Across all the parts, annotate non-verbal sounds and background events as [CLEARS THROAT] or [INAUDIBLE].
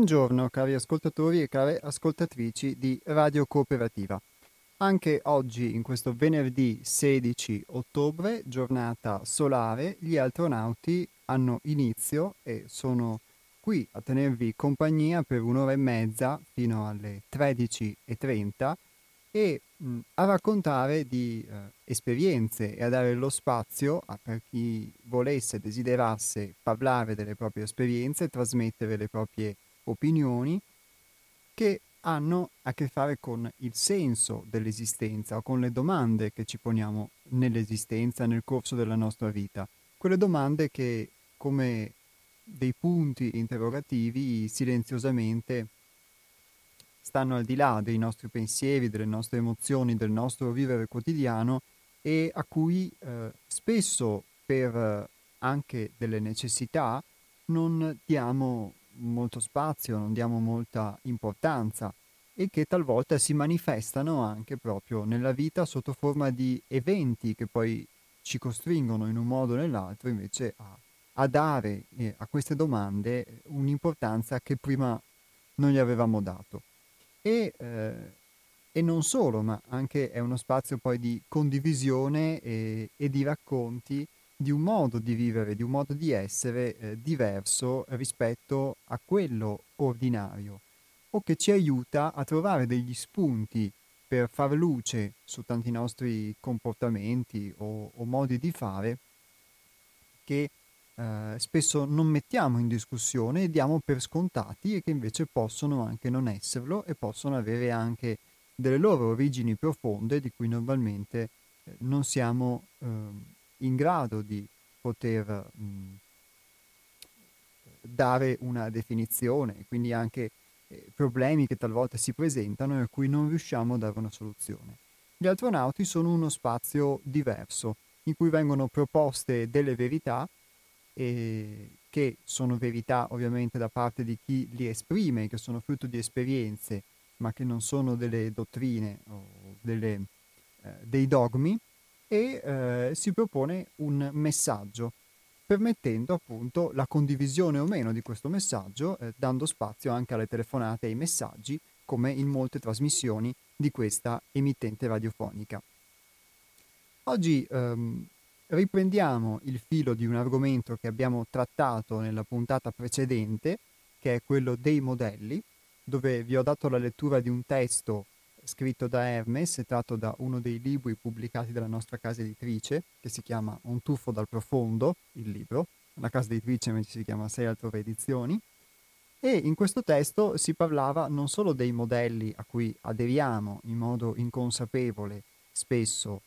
Buongiorno cari ascoltatori e care ascoltatrici di Radio Cooperativa. Anche oggi, in questo venerdì 16 ottobre, giornata solare, gli astronauti hanno inizio e sono qui a tenervi compagnia per un'ora e mezza fino alle 13.30 e mh, a raccontare di eh, esperienze e a dare lo spazio a, per chi volesse, desiderasse parlare delle proprie esperienze, trasmettere le proprie opinioni che hanno a che fare con il senso dell'esistenza o con le domande che ci poniamo nell'esistenza, nel corso della nostra vita. Quelle domande che come dei punti interrogativi silenziosamente stanno al di là dei nostri pensieri, delle nostre emozioni, del nostro vivere quotidiano e a cui eh, spesso per eh, anche delle necessità non diamo molto spazio, non diamo molta importanza e che talvolta si manifestano anche proprio nella vita sotto forma di eventi che poi ci costringono in un modo o nell'altro invece a, a dare eh, a queste domande un'importanza che prima non gli avevamo dato. E, eh, e, non solo, ma anche è uno spazio poi di condivisione e, e di racconti di un modo di vivere, di un modo di essere eh, diverso rispetto a quello ordinario o che ci aiuta a trovare degli spunti per far luce su tanti nostri comportamenti o, o modi di fare che eh, spesso non mettiamo in discussione e diamo per scontati e che invece possono anche non esserlo e possono avere anche delle loro origini profonde di cui normalmente eh, non siamo eh, in grado di poter dare una definizione, quindi anche eh, problemi che talvolta si presentano e a cui non riusciamo a dare una soluzione. Gli astronauti sono uno spazio diverso, in cui vengono proposte delle verità eh, che sono verità ovviamente da parte di chi li esprime, che sono frutto di esperienze, ma che non sono delle dottrine o delle, eh, dei dogmi, e eh, si propone un messaggio, permettendo appunto la condivisione o meno di questo messaggio, eh, dando spazio anche alle telefonate e ai messaggi, come in molte trasmissioni di questa emittente radiofonica. Oggi ehm, riprendiamo il filo di un argomento che abbiamo trattato nella puntata precedente, che è quello dei modelli, dove vi ho dato la lettura di un testo scritto da Hermes, tratto da uno dei libri pubblicati dalla nostra casa editrice, che si chiama Un tuffo dal profondo, il libro. La casa editrice invece si chiama Sei altrove edizioni. E in questo testo si parlava non solo dei modelli a cui aderiamo in modo inconsapevole, spesso,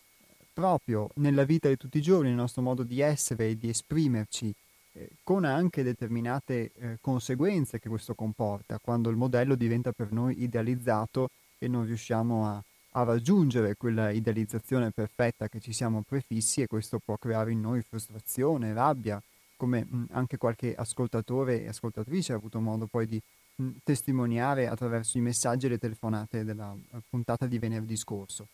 proprio nella vita di tutti i giorni, nel nostro modo di essere e di esprimerci, eh, con anche determinate eh, conseguenze che questo comporta, quando il modello diventa per noi idealizzato e non riusciamo a, a raggiungere quella idealizzazione perfetta che ci siamo prefissi e questo può creare in noi frustrazione, rabbia, come mh, anche qualche ascoltatore e ascoltatrice ha avuto modo poi di mh, testimoniare attraverso i messaggi e le telefonate della eh, puntata di venerdì scorso,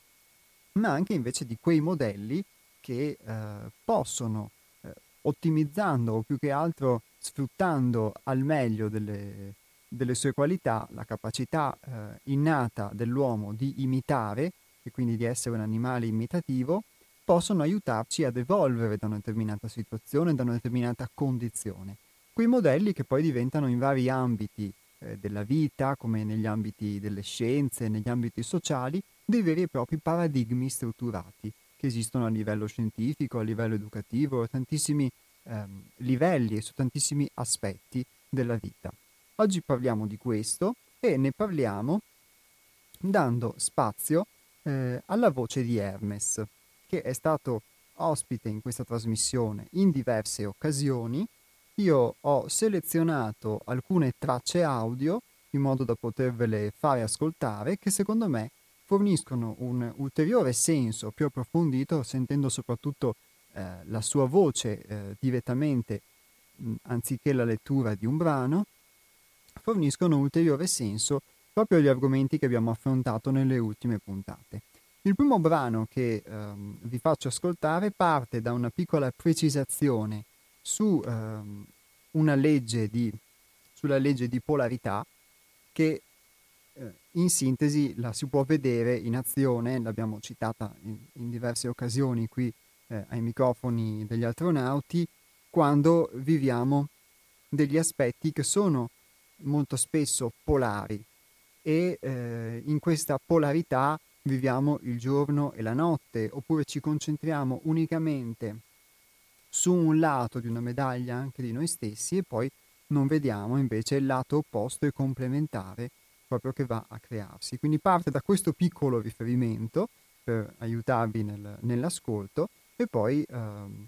ma anche invece di quei modelli che eh, possono, eh, ottimizzando o più che altro sfruttando al meglio delle, delle sue qualità, la capacità eh, innata dell'uomo di imitare e quindi di essere un animale imitativo, possono aiutarci ad evolvere da una determinata situazione, da una determinata condizione. Quei modelli che poi diventano in vari ambiti eh, della vita, come negli ambiti delle scienze, negli ambiti sociali, dei veri e propri paradigmi strutturati che esistono a livello scientifico, a livello educativo, a tantissimi ehm, livelli e su tantissimi aspetti della vita. Oggi parliamo di questo e ne parliamo dando spazio eh, alla voce di Hermes, che è stato ospite in questa trasmissione in diverse occasioni. Io ho selezionato alcune tracce audio in modo da potervele fare ascoltare che secondo me forniscono un ulteriore senso più approfondito sentendo soprattutto eh, la sua voce eh, direttamente mh, anziché la lettura di un brano forniscono ulteriore senso proprio agli argomenti che abbiamo affrontato nelle ultime puntate. Il primo brano che ehm, vi faccio ascoltare parte da una piccola precisazione su ehm, una legge di sulla legge di polarità che eh, in sintesi la si può vedere in azione, l'abbiamo citata in, in diverse occasioni qui eh, ai microfoni degli astronauti, quando viviamo degli aspetti che sono molto spesso polari e eh, in questa polarità viviamo il giorno e la notte oppure ci concentriamo unicamente su un lato di una medaglia anche di noi stessi e poi non vediamo invece il lato opposto e complementare proprio che va a crearsi. Quindi parte da questo piccolo riferimento per aiutarvi nel, nell'ascolto e poi ehm,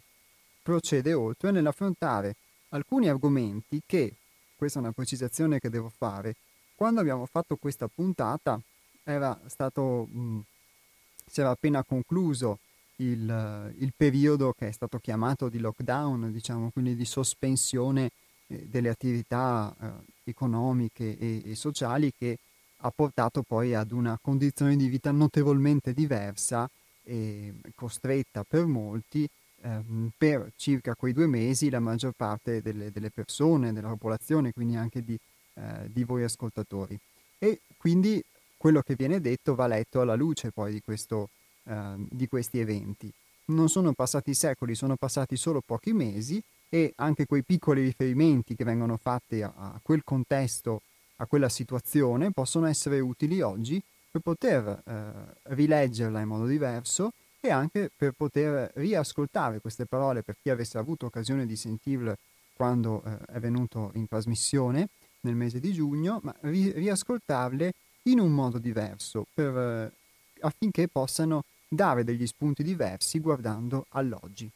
procede oltre nell'affrontare alcuni argomenti che, questa è una precisazione che devo fare, quando abbiamo fatto questa puntata era stato, mh, si era appena concluso il, il, periodo che è stato chiamato di lockdown, diciamo, quindi di sospensione eh, delle attività eh, economiche e, e, sociali che ha portato poi ad una condizione di vita notevolmente diversa e costretta per molti ehm, per circa quei due mesi la maggior parte delle, delle persone, della popolazione, quindi anche di, eh, di voi ascoltatori. E quindi quello che viene detto va letto alla luce poi di, questo, eh, di questi eventi. Non sono passati secoli, sono passati solo pochi mesi e anche quei piccoli riferimenti che vengono fatti a, a quel contesto, a quella situazione, possono essere utili oggi per poter eh, rileggerla in modo diverso e anche per poter riascoltare queste parole per chi avesse avuto occasione di sentirle quando eh, è venuto in trasmissione nel mese di giugno, ma ri- riascoltarle in un modo diverso per, eh, affinché possano dare degli spunti diversi guardando all'oggi.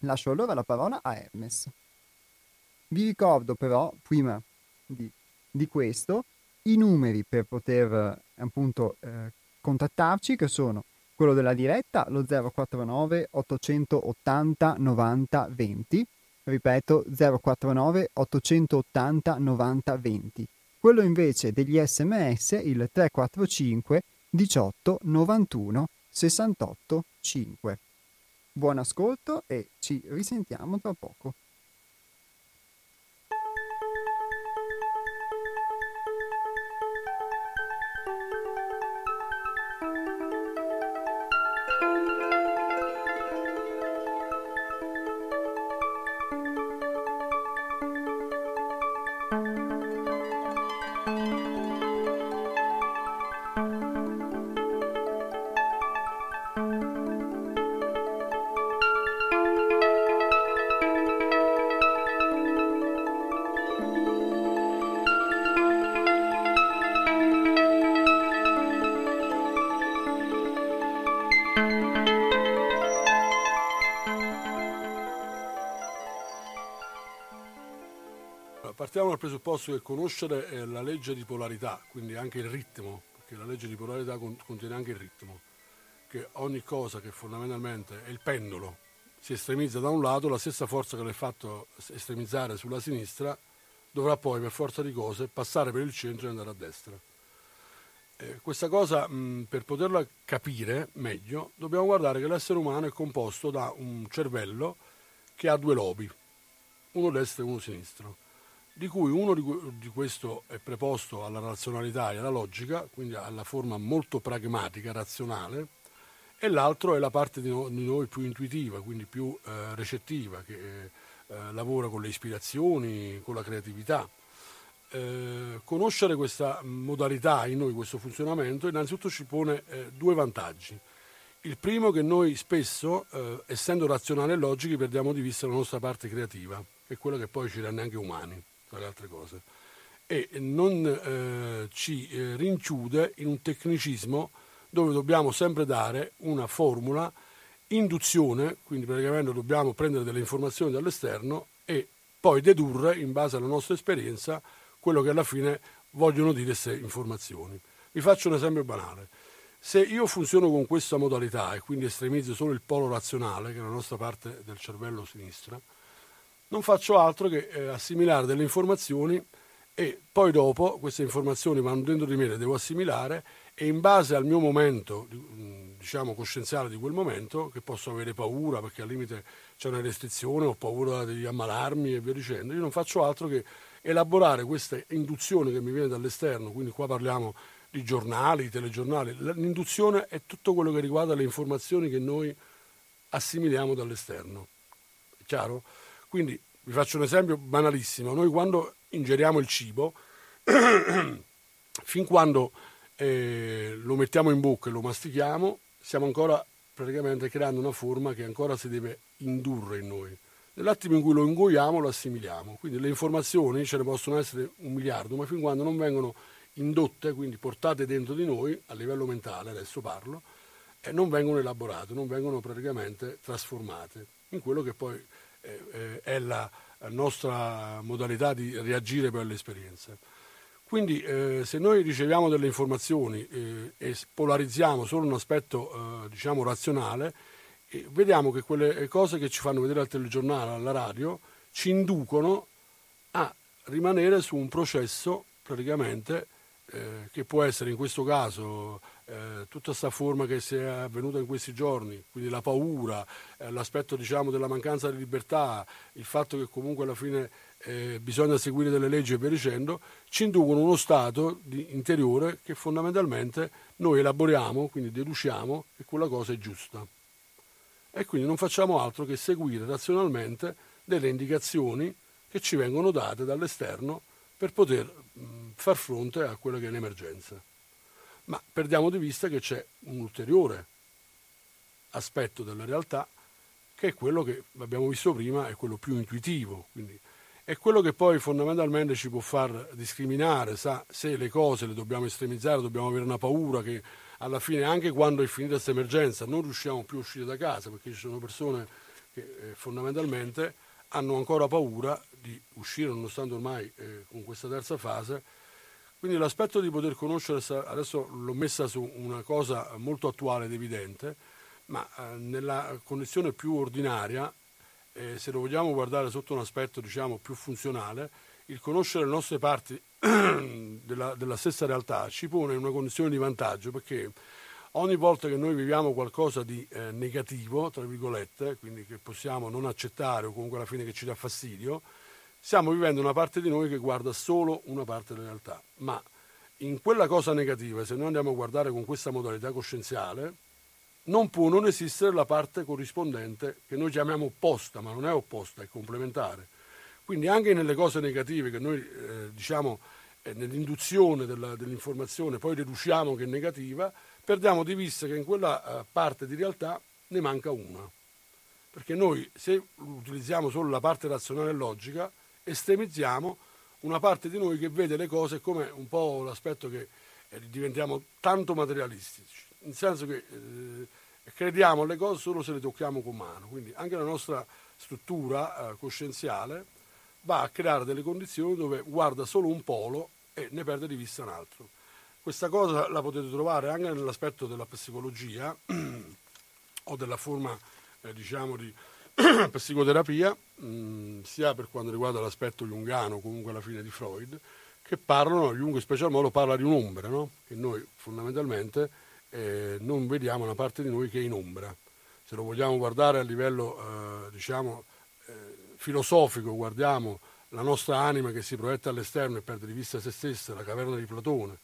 Lascio allora la parola a Hermes. Vi ricordo però, prima di, di questo, i numeri per poter eh, appunto eh, contattarci che sono quello della diretta lo 049 880 90 20 ripeto 049 880 90 20 quello invece degli sms il 345 18 91 68 5 buon ascolto e ci risentiamo tra poco presupposto che conoscere è la legge di polarità, quindi anche il ritmo, perché la legge di polarità contiene anche il ritmo, che ogni cosa che fondamentalmente è il pendolo si estremizza da un lato, la stessa forza che l'ha fatto estremizzare sulla sinistra dovrà poi per forza di cose passare per il centro e andare a destra. Eh, questa cosa, mh, per poterla capire meglio, dobbiamo guardare che l'essere umano è composto da un cervello che ha due lobi, uno destro e uno sinistro di cui uno di questo è preposto alla razionalità e alla logica, quindi alla forma molto pragmatica, razionale, e l'altro è la parte di noi più intuitiva, quindi più eh, recettiva, che eh, lavora con le ispirazioni, con la creatività. Eh, conoscere questa modalità in noi, questo funzionamento, innanzitutto ci pone eh, due vantaggi. Il primo è che noi spesso, eh, essendo razionali e logici, perdiamo di vista la nostra parte creativa, che è quella che poi ci rende anche umani tra le altre cose, e non eh, ci eh, rinchiude in un tecnicismo dove dobbiamo sempre dare una formula induzione, quindi praticamente dobbiamo prendere delle informazioni dall'esterno e poi dedurre in base alla nostra esperienza quello che alla fine vogliono dire queste informazioni. Vi faccio un esempio banale. Se io funziono con questa modalità e quindi estremizzo solo il polo razionale, che è la nostra parte del cervello sinistra, non faccio altro che eh, assimilare delle informazioni e poi dopo queste informazioni vanno dentro di me, le devo assimilare e in base al mio momento, diciamo, coscienziale di quel momento, che posso avere paura perché al limite c'è una restrizione, ho paura di ammalarmi e via dicendo, io non faccio altro che elaborare queste induzioni che mi viene dall'esterno, quindi qua parliamo di giornali, telegiornali, l'induzione è tutto quello che riguarda le informazioni che noi assimiliamo dall'esterno. È chiaro? Quindi vi faccio un esempio banalissimo, noi quando ingeriamo il cibo, [CLEARS THROAT] fin quando eh, lo mettiamo in bocca e lo mastichiamo, stiamo ancora praticamente creando una forma che ancora si deve indurre in noi. Nell'attimo in cui lo ingoiamo lo assimiliamo, quindi le informazioni ce ne possono essere un miliardo, ma fin quando non vengono indotte, quindi portate dentro di noi a livello mentale, adesso parlo, e non vengono elaborate, non vengono praticamente trasformate in quello che poi eh, eh, è la nostra modalità di reagire per le esperienze. Quindi eh, se noi riceviamo delle informazioni eh, e polarizziamo solo un aspetto eh, diciamo razionale, eh, vediamo che quelle cose che ci fanno vedere al telegiornale, alla radio, ci inducono a rimanere su un processo praticamente eh, che può essere in questo caso eh, tutta questa forma che si è avvenuta in questi giorni, quindi la paura, eh, l'aspetto diciamo, della mancanza di libertà, il fatto che comunque alla fine eh, bisogna seguire delle leggi e via dicendo, ci inducono uno stato di, interiore che fondamentalmente noi elaboriamo, quindi deduciamo che quella cosa è giusta. E quindi non facciamo altro che seguire razionalmente delle indicazioni che ci vengono date dall'esterno per poter mh, far fronte a quella che è l'emergenza. Ma perdiamo di vista che c'è un ulteriore aspetto della realtà che è quello che abbiamo visto prima, è quello più intuitivo, quindi è quello che poi fondamentalmente ci può far discriminare, sa, se le cose le dobbiamo estremizzare, dobbiamo avere una paura che alla fine, anche quando è finita questa emergenza, non riusciamo più a uscire da casa, perché ci sono persone che eh, fondamentalmente hanno ancora paura di uscire, nonostante ormai eh, con questa terza fase. Quindi l'aspetto di poter conoscere, adesso l'ho messa su una cosa molto attuale ed evidente, ma eh, nella condizione più ordinaria eh, se lo vogliamo guardare sotto un aspetto diciamo, più funzionale, il conoscere le nostre parti [CLEARS THROAT] della, della, stessa realtà ci pone in una condizione di vantaggio perché ogni volta che noi viviamo qualcosa di eh, negativo, tra virgolette, quindi che possiamo non accettare o comunque alla fine che ci dà fastidio, stiamo vivendo una parte di noi che guarda solo una parte della realtà. Ma in quella cosa negativa, se noi andiamo a guardare con questa modalità coscienziale, non può non esistere la parte corrispondente che noi chiamiamo opposta, ma non è opposta, è complementare. Quindi anche nelle cose negative che noi eh, diciamo eh, nell'induzione della, dell'informazione poi deduciamo che è negativa, perdiamo di vista che in quella eh, parte di realtà ne manca una. Perché noi se utilizziamo solo la parte razionale e logica, estremizziamo una parte di noi che vede le cose come un po' l'aspetto che eh, diventiamo tanto materialistici nel senso che eh, crediamo alle cose solo se le tocchiamo con mano, quindi anche la nostra struttura eh, coscienziale va a creare delle condizioni dove guarda solo un polo e ne perde di vista un altro. Questa cosa la potete trovare anche nell'aspetto della psicologia [CLEARS THROAT] o della forma eh, diciamo di [CLEARS THROAT] psicoterapia, mh, mm, sia per quanto riguarda l'aspetto jungano, comunque alla fine di Freud, che parlano, Jung in special modo parla di un'ombra, no? che noi fondamentalmente eh, non vediamo una parte di noi che è in ombra. Se lo vogliamo guardare a livello eh, diciamo, eh, filosofico, guardiamo la nostra anima che si proietta all'esterno e perde di vista se stessa, la caverna di Platone.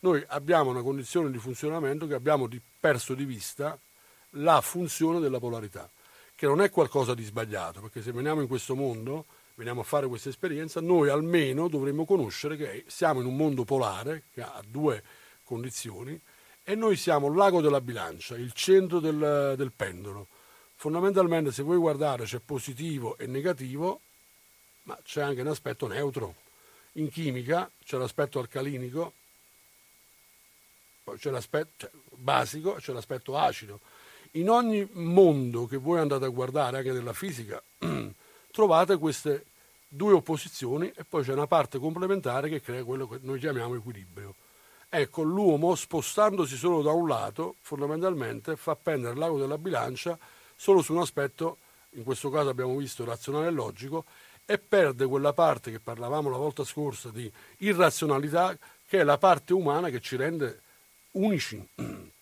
Noi abbiamo una condizione di funzionamento che abbiamo di perso di vista la funzione della polarità, che non è qualcosa di sbagliato, perché se veniamo in questo mondo, veniamo a fare questa esperienza, noi almeno dovremmo conoscere che siamo in un mondo polare che ha due condizioni, e noi siamo il lago della bilancia, il centro del, del pendolo. Fondamentalmente se voi guardate c'è positivo e negativo, ma c'è anche un aspetto neutro. In chimica c'è l'aspetto alcalinico, poi c'è l'aspetto cioè, basico, c'è l'aspetto acido. In ogni mondo che voi andate a guardare, anche nella fisica, [CLEARS THROAT] trovate queste due opposizioni e poi c'è una parte complementare che crea quello che noi chiamiamo equilibrio. Ecco, l'uomo spostandosi solo da un lato, fondamentalmente fa pendere l'ago della bilancia solo su un aspetto, in questo caso abbiamo visto razionale e logico, e perde quella parte che parlavamo la volta scorsa di irrazionalità, che è la parte umana che ci rende unici. [CLEARS THROAT]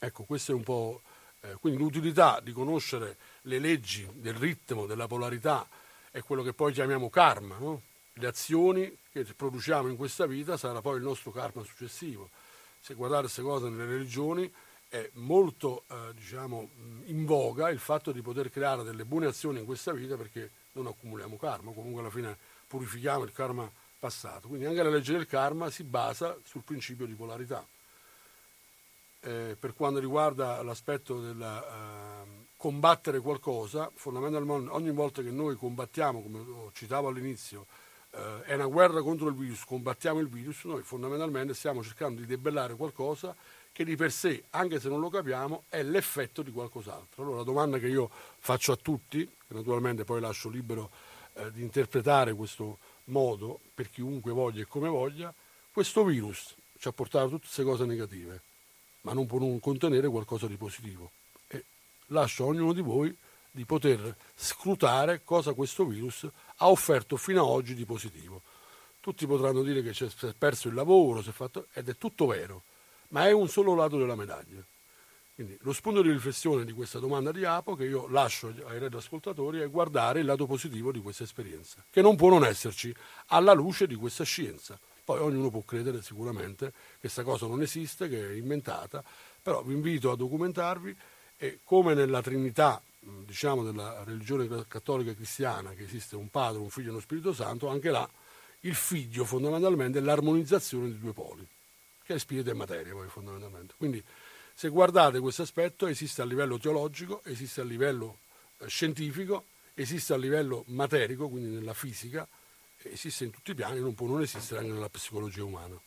ecco, questo è un po'... Eh, quindi l'utilità di conoscere le leggi del ritmo, della polarità, è quello che poi chiamiamo karma, no? le azioni che produciamo in questa vita sarà poi il nostro karma successivo. Se guardate queste cose nelle religioni è molto eh, diciamo, in voga il fatto di poter creare delle buone azioni in questa vita perché non accumuliamo karma, comunque alla fine purifichiamo il karma passato. Quindi anche la legge del karma si basa sul principio di polarità. Eh, per quanto riguarda l'aspetto del eh, combattere qualcosa, fondamentalmente ogni volta che noi combattiamo, come citavo all'inizio, eh, è una guerra contro il virus, combattiamo il virus, noi fondamentalmente stiamo cercando di debellare qualcosa che di per sé, anche se non lo capiamo, è l'effetto di qualcos'altro. Allora la domanda che io faccio a tutti, che naturalmente poi lascio libero eh, di interpretare questo modo per chiunque voglia e come voglia, questo virus ci ha portato tutte queste cose negative, ma non può non contenere qualcosa di positivo. E lascio a ognuno di voi di poter scrutare cosa questo virus ha offerto fino ad oggi di positivo. Tutti potranno dire che si è perso il lavoro, fatto, ed è tutto vero, ma è un solo lato della medaglia. Quindi lo spunto di riflessione di questa domanda di Apo che io lascio ai radioascoltatori è guardare il lato positivo di questa esperienza, che non può non esserci alla luce di questa scienza. Poi ognuno può credere sicuramente che questa cosa non esiste, che è inventata, però vi invito a documentarvi e come nella Trinità diciamo della religione cattolica cristiana che esiste un padre, un figlio e uno Spirito Santo, anche là il figlio fondamentalmente è l'armonizzazione di due poli, che è spirito e materia poi fondamentalmente. Quindi se guardate questo aspetto esiste a livello teologico, esiste a livello eh, scientifico, esiste a livello materico, quindi nella fisica, esiste in tutti i piani, non può non esistere anche nella psicologia umana.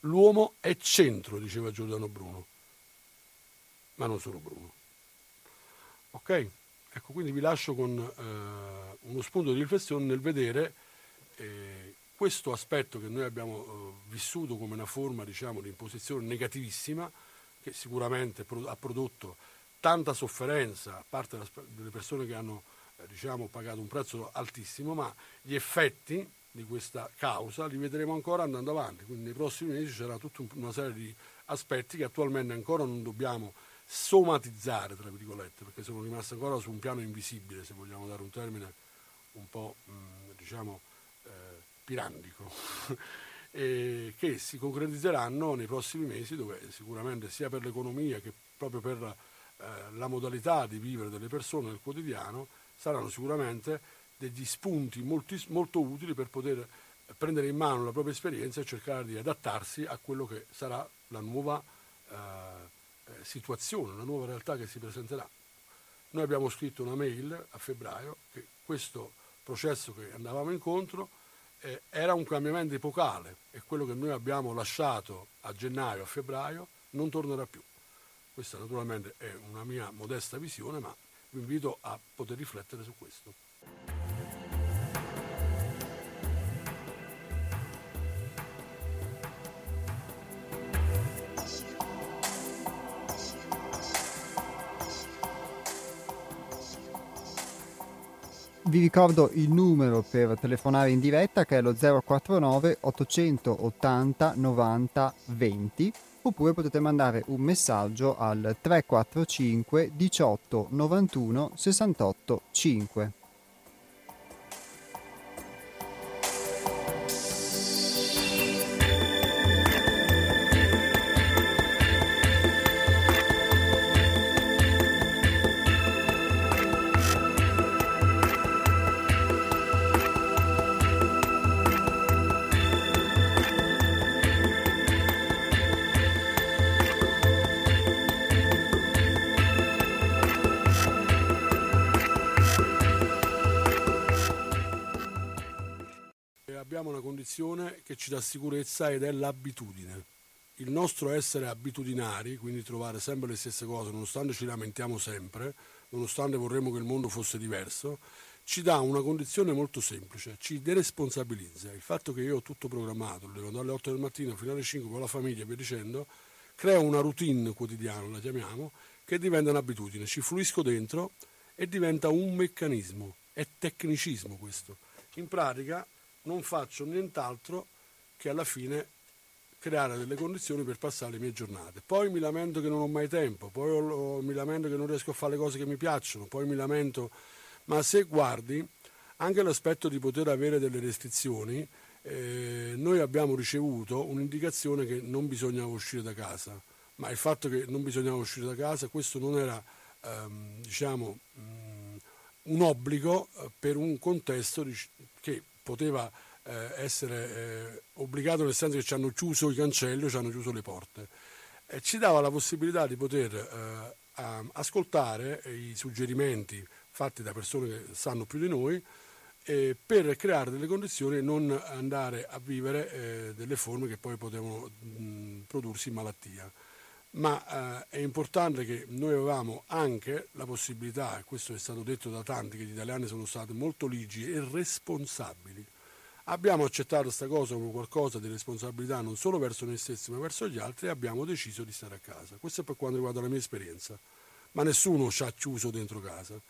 L'uomo è centro, diceva Giordano Bruno, ma non solo Bruno. Ok? Ecco, quindi vi lascio con eh, uno spunto di riflessione nel vedere eh, questo aspetto che noi abbiamo eh, vissuto come una forma diciamo, di imposizione negativissima, che sicuramente ha prodotto tanta sofferenza a parte delle persone che hanno diciamo, pagato un prezzo altissimo, ma gli effetti di questa causa li vedremo ancora andando avanti, quindi nei prossimi mesi sarà tutta una serie di aspetti che attualmente ancora non dobbiamo somatizzare, tra virgolette, perché sono rimaste ancora su un piano invisibile, se vogliamo dare un termine un po' mm, diciamo eh, pirandico, [LAUGHS] che si concretizzeranno nei prossimi mesi, dove sicuramente sia per l'economia che proprio per eh, la modalità di vivere delle persone nel quotidiano saranno sicuramente degli spunti molti, molto utili per poter prendere in mano la propria esperienza e cercare di adattarsi a quello che sarà la nuova eh, eh, situazione, una nuova realtà che si presenterà. Noi abbiamo scritto una mail a febbraio che questo processo che andavamo incontro eh, era un cambiamento epocale e quello che noi abbiamo lasciato a gennaio, a febbraio, non tornerà più. Questa naturalmente è una mia modesta visione, ma vi invito a poter riflettere su questo. Vi ricordo il numero per telefonare in diretta che è lo 049 880 90 20 oppure potete mandare un messaggio al 345 18 91 68 5. Condizione che ci dà sicurezza ed è l'abitudine. Il nostro essere abitudinari, quindi trovare sempre le stesse cose, nonostante ci lamentiamo sempre, nonostante vorremmo che il mondo fosse diverso, ci dà una condizione molto semplice, ci deresponsabilizza. Il fatto che io ho tutto programmato, levo alle 8 del mattino fino alle 5 con la famiglia e via dicendo, crea una routine quotidiana, la chiamiamo, che diventa un'abitudine. Ci fluisco dentro e diventa un meccanismo. È tecnicismo questo. In pratica non faccio nient'altro che alla fine creare delle condizioni per passare le mie giornate. Poi mi lamento che non ho mai tempo, poi mi lamento che non riesco a fare le cose che mi piacciono, poi mi lamento... Ma se guardi, anche l'aspetto di poter avere delle restrizioni, eh, noi abbiamo ricevuto un'indicazione che non bisognava uscire da casa, ma il fatto che non bisognava uscire da casa, questo non era ehm, diciamo, mh, mm, un obbligo eh, per un contesto che poteva eh, essere eh, obbligato nel senso che ci hanno chiuso i cancelli ci hanno chiuso le porte. E ci dava la possibilità di poter eh, ascoltare i suggerimenti fatti da persone che sanno più di noi per creare delle condizioni e non andare a vivere eh, delle forme che poi potevano mh, prodursi malattia. Ma eh, è importante che noi avevamo anche la possibilità, e questo è stato detto da tanti, che gli italiani sono stati molto ligi e responsabili. Abbiamo accettato questa cosa come qualcosa di responsabilità non solo verso noi stessi ma verso gli altri e abbiamo deciso di stare a casa. Questo è per quanto riguarda la mia esperienza, ma nessuno ci ha chiuso dentro casa.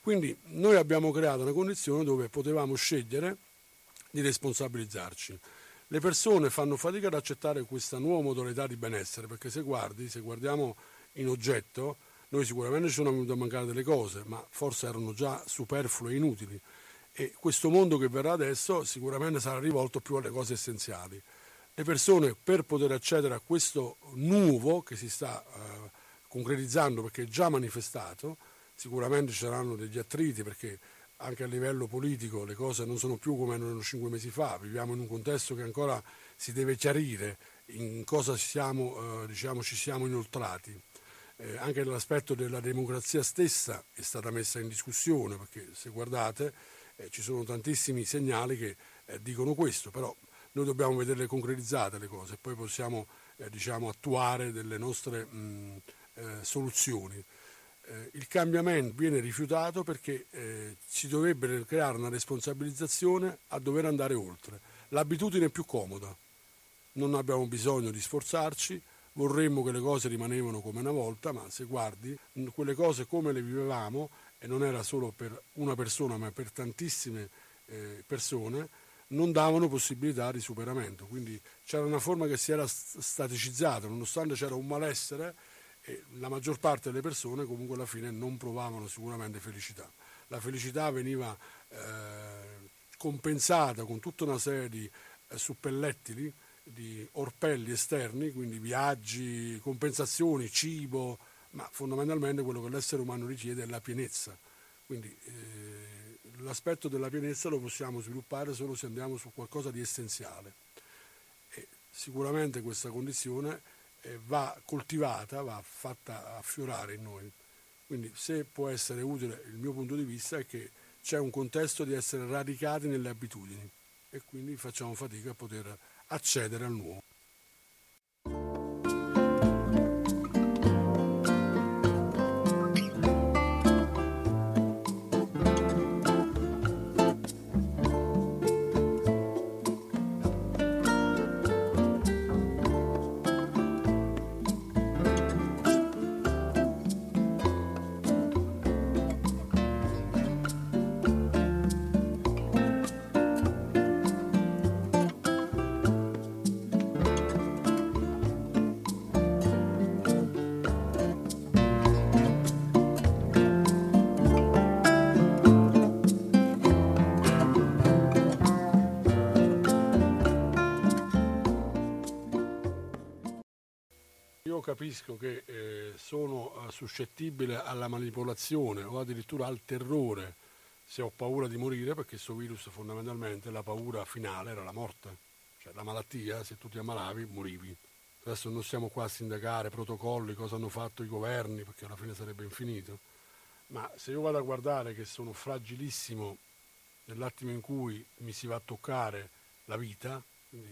Quindi noi abbiamo creato una condizione dove potevamo scegliere di responsabilizzarci. Le persone fanno fatica ad accettare questa nuova modalità di benessere, perché se guardi, se guardiamo in oggetto, noi sicuramente ci sono venute a mancare delle cose, ma forse erano già superflue e inutili. E questo mondo che verrà adesso sicuramente sarà rivolto più alle cose essenziali. Le persone per poter accedere a questo nuovo che si sta eh, concretizzando perché è già manifestato, sicuramente ci saranno degli attriti perché anche a livello politico le cose non sono più come erano cinque mesi fa, viviamo in un contesto che ancora si deve chiarire in cosa siamo, eh, diciamo, ci siamo inoltrati. Eh, anche l'aspetto della democrazia stessa è stata messa in discussione perché se guardate eh, ci sono tantissimi segnali che eh, dicono questo, però noi dobbiamo vederle concretizzate le cose poi possiamo eh, diciamo, attuare delle nostre mh, eh, soluzioni eh, il cambiamento viene rifiutato perché eh, dovrebbe creare una responsabilizzazione a dover andare oltre. L'abitudine è più comoda, non abbiamo bisogno di sforzarci, vorremmo che le cose rimanevano come una volta, ma se guardi quelle cose come le vivevamo, e non era solo per una persona ma per tantissime eh, persone, non davano possibilità di superamento. Quindi c'era una forma che si era staticizzata, nonostante c'era un malessere e la maggior parte delle persone comunque alla fine non provavano sicuramente felicità. La felicità veniva eh, compensata con tutta una serie di eh, suppellettili, di orpelli esterni, quindi viaggi, compensazioni, cibo, ma fondamentalmente quello che l'essere umano richiede è la pienezza. Quindi eh, l'aspetto della pienezza lo possiamo sviluppare solo se andiamo su qualcosa di essenziale. E sicuramente questa condizione va coltivata, va fatta affiorare in noi. Quindi se può essere utile, il mio punto di vista è che c'è un contesto di essere radicati nelle abitudini e quindi facciamo fatica a poter accedere al nuovo. Capisco che eh, sono eh, suscettibile alla manipolazione o addirittura al terrore se ho paura di morire, perché questo virus fondamentalmente la paura finale era la morte, cioè la malattia, se tu ti ammalavi morivi. Adesso non stiamo qua a sindacare protocolli, cosa hanno fatto i governi, perché alla fine sarebbe infinito, ma se io vado a guardare che sono fragilissimo nell'attimo in cui mi si va a toccare la vita,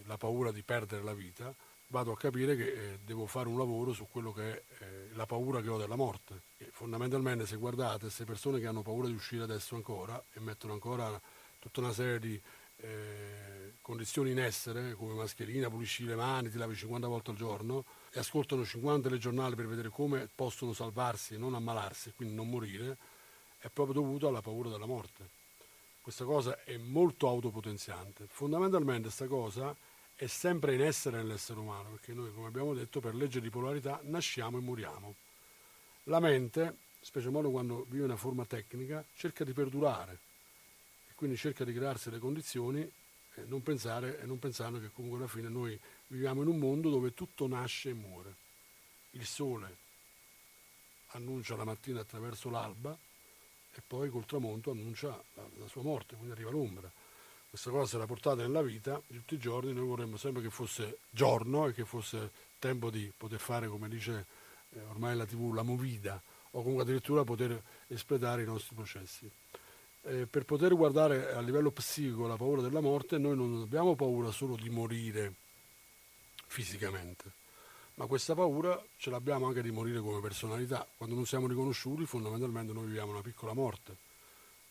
la paura di perdere la vita, vado a capire che eh, devo fare un lavoro su quello che è eh, la paura che ho della morte. E fondamentalmente se guardate queste persone che hanno paura di uscire adesso ancora e mettono ancora tutta una serie di eh, condizioni in essere, come mascherina, pulisci le mani, ti lavi 50 volte al giorno, e ascoltano 50 telegiornali per vedere come possono salvarsi e non ammalarsi, quindi non morire, è proprio dovuto alla paura della morte. Questa cosa è molto autopotenziante. Fondamentalmente questa cosa è sempre in essere nell'essere umano, perché noi, come abbiamo detto, per legge di polarità nasciamo e moriamo. La mente, specie modo quando vive una forma tecnica, cerca di perdurare e quindi cerca di crearsi le condizioni e non, pensare, e non pensando che comunque alla fine noi viviamo in un mondo dove tutto nasce e muore. Il sole annuncia la mattina attraverso l'alba e poi col tramonto annuncia la, la sua morte, quindi arriva l'ombra questa cosa se la portate nella vita di tutti i giorni, noi vorremmo sempre che fosse giorno e che fosse tempo di poter fare, come dice eh, ormai la TV, la movida o comunque addirittura poter espletare i nostri processi. Eh, per poter guardare a livello psichico la paura della morte, noi non abbiamo paura solo di morire fisicamente, ma questa paura ce l'abbiamo anche di morire come personalità. Quando non siamo riconosciuti, fondamentalmente noi viviamo una piccola morte.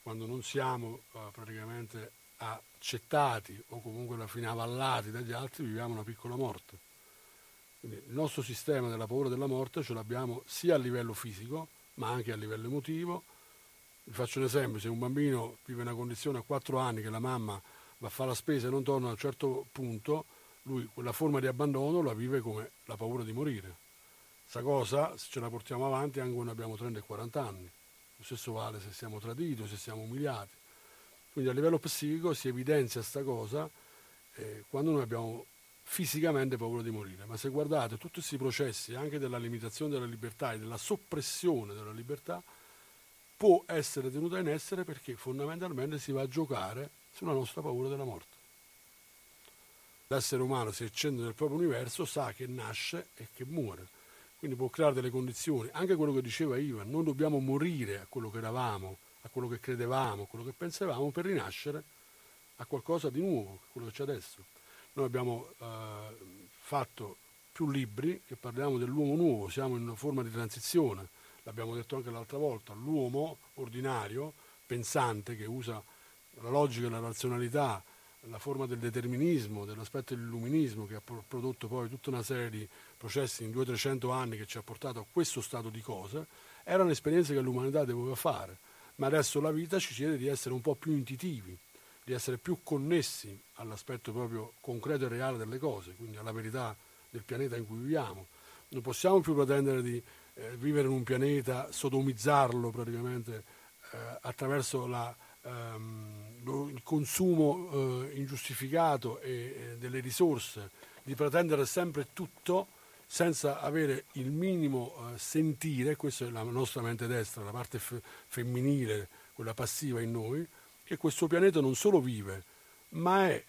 Quando non siamo eh, praticamente accettati o comunque alla fine avallati dagli altri, viviamo una piccola morte. Quindi il nostro sistema della paura della morte ce l'abbiamo sia a livello fisico, ma anche a livello emotivo. Vi faccio un esempio, se un bambino vive una condizione a 4 anni che la mamma va a fare la spesa e non torna a un certo punto, lui quella forma di abbandono la vive come la paura di morire. Questa cosa se ce la portiamo avanti anche quando abbiamo 30 e 40 anni. Lo stesso vale se siamo traditi, se siamo umiliati. Quindi a livello psichico si evidenzia questa cosa eh, quando noi abbiamo fisicamente paura di morire. Ma se guardate tutti questi processi, anche della limitazione della libertà e della soppressione della libertà, può essere tenuta in essere perché fondamentalmente si va a giocare sulla nostra paura della morte. L'essere umano, se accende nel proprio universo, sa che nasce e che muore. Quindi può creare delle condizioni. Anche quello che diceva Ivan, non dobbiamo morire a quello che eravamo, a quello che credevamo, a quello che pensavamo, per rinascere a qualcosa di nuovo, quello che c'è adesso. Noi abbiamo eh, fatto più libri che parliamo dell'uomo nuovo, siamo in una forma di transizione, l'abbiamo detto anche l'altra volta, l'uomo ordinario, pensante, che usa la logica e la razionalità, la forma del determinismo, dell'aspetto dell'illuminismo che ha prodotto poi tutta una serie di processi in 200-300 anni che ci ha portato a questo stato di cose, era un'esperienza che l'umanità doveva fare ma adesso la vita ci chiede di essere un po' più intuitivi, di essere più connessi all'aspetto proprio concreto e reale delle cose, quindi alla verità del pianeta in cui viviamo. Non possiamo più pretendere di eh, vivere in un pianeta, sodomizzarlo praticamente eh, attraverso la, ehm, il consumo eh, ingiustificato e, delle risorse, di pretendere sempre tutto senza avere il minimo eh, sentire, questa è la nostra mente destra, la parte f- femminile, quella passiva in noi, che questo pianeta non solo vive, ma è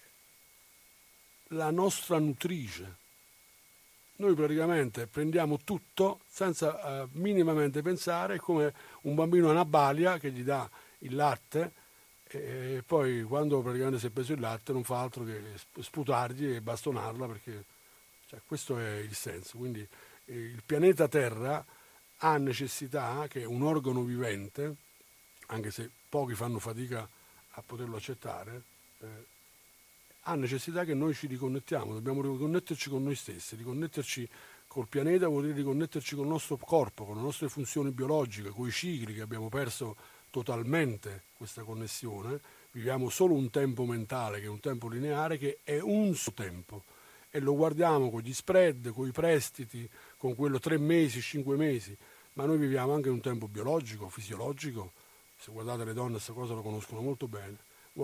la nostra nutrice. Noi praticamente prendiamo tutto senza eh, minimamente pensare, come un bambino a una balia che gli dà il latte e poi quando praticamente si è preso il latte non fa altro che sputargli e bastonarla perché cioè, questo è il senso. Quindi eh, il pianeta Terra ha necessità che un organo vivente, anche se pochi fanno fatica a poterlo accettare, eh, ha necessità che noi ci riconnettiamo, dobbiamo riconnetterci con noi stessi, riconnetterci col pianeta vuol dire riconnetterci con il nostro corpo, con le nostre funzioni biologiche, con i cicli che abbiamo perso totalmente questa connessione, viviamo solo un tempo mentale che è un tempo lineare che è un suo tempo e lo guardiamo con gli spread, con i prestiti, con quello tre mesi, cinque mesi, ma noi viviamo anche in un tempo biologico, fisiologico, se guardate le donne questa cosa lo conoscono molto bene,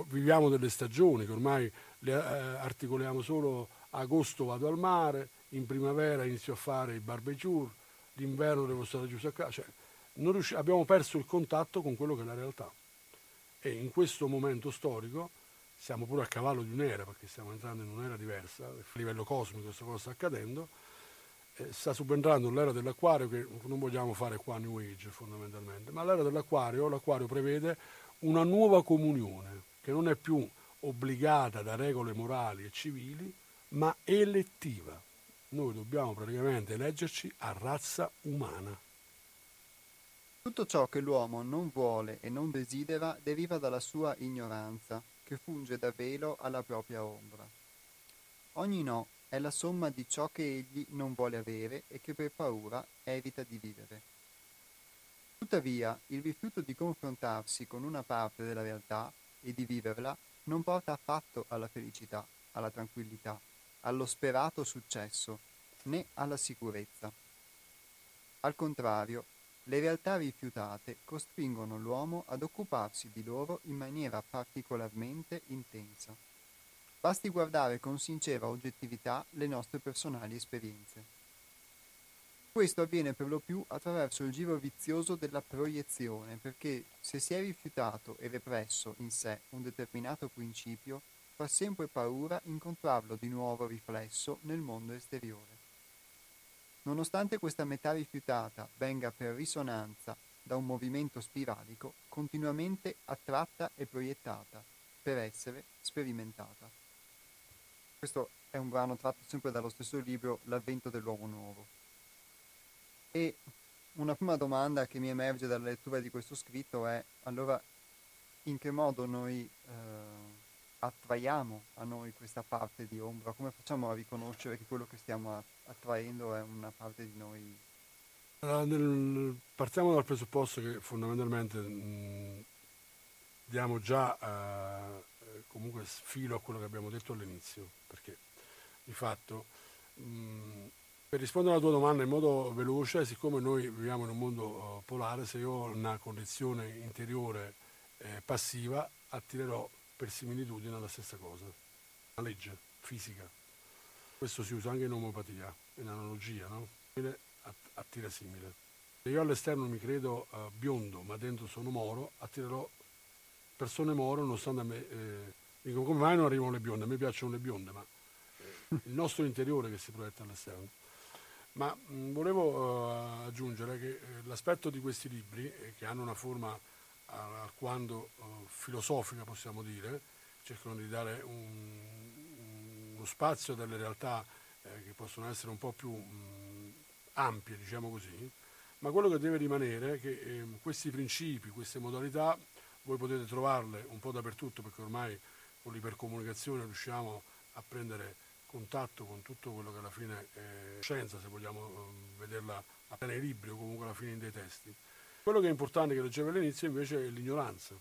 viviamo delle stagioni che ormai le eh, articoliamo solo agosto vado al mare, in primavera inizio a fare il barbecue, d'inverno devo stare chiuso a casa, cioè, riusci- abbiamo perso il contatto con quello che è la realtà. E in questo momento storico siamo pure a cavallo di un'era, perché stiamo entrando in un'era diversa, a livello cosmico questa cosa sta accadendo, eh, sta subentrando l'era dell'acquario che non vogliamo fare qua New Age fondamentalmente, ma l'era dell'acquario, l'acquario prevede una nuova comunione che non è più obbligata da regole morali e civili, ma elettiva. Noi dobbiamo praticamente eleggerci a razza umana. Tutto ciò che l'uomo non vuole e non desidera deriva dalla sua ignoranza che funge da velo alla propria ombra. Ogni no è la somma di ciò che egli non vuole avere e che per paura evita di vivere. Tuttavia, il rifiuto di confrontarsi con una parte della realtà e di viverla non porta affatto alla felicità, alla tranquillità, allo sperato successo né alla sicurezza. Al contrario, le realtà rifiutate costringono l'uomo ad occuparsi di loro in maniera particolarmente intensa. Basti guardare con sincera oggettività le nostre personali esperienze. Questo avviene per lo più attraverso il giro vizioso della proiezione, perché se si è rifiutato e represso in sé un determinato principio, fa sempre paura incontrarlo di nuovo riflesso nel mondo esteriore. Nonostante questa metà rifiutata venga per risonanza da un movimento spiralico, continuamente attratta e proiettata per essere sperimentata. Questo è un brano tratto sempre dallo stesso libro L'avvento dell'uomo nuovo. E una prima domanda che mi emerge dalla lettura di questo scritto è allora in che modo noi eh, attraiamo a noi questa parte di ombra? Come facciamo a riconoscere che quello che stiamo attraendo è una parte di noi? Allora, nel, partiamo dal presupposto che fondamentalmente mh, diamo già eh, comunque filo a quello che abbiamo detto all'inizio, perché di fatto mh, per rispondere alla tua domanda in modo veloce, siccome noi viviamo in un mondo uh, polare, se io ho una condizione interiore eh, passiva, attirerò per similitudine alla stessa cosa, una legge fisica. Questo si usa anche in omeopatia, in analogia, no? Attira simile. Se io all'esterno mi credo uh, biondo, ma dentro sono moro, attirerò persone moro, nonostante a me... Eh, dico, come mai non arrivano le bionde? A me piacciono le bionde, ma eh, il nostro interiore che si proietta all'esterno. Ma mh, volevo uh, aggiungere che eh, l'aspetto di questi libri, eh, che hanno una forma alquanto uh, filosofica possiamo dire, cercano di dare un, uno spazio delle realtà eh, che possono essere un po' più mh, ampie, diciamo così, ma quello che deve rimanere è che eh, questi principi, queste modalità, voi potete trovarle un po' dappertutto perché ormai con l'ipercomunicazione riusciamo a prendere contatto con tutto quello che alla fine è scienza, se vogliamo eh, vederla appena libri o comunque alla fine in dei testi. Quello che è importante che leggevo all'inizio invece è l'ignoranza,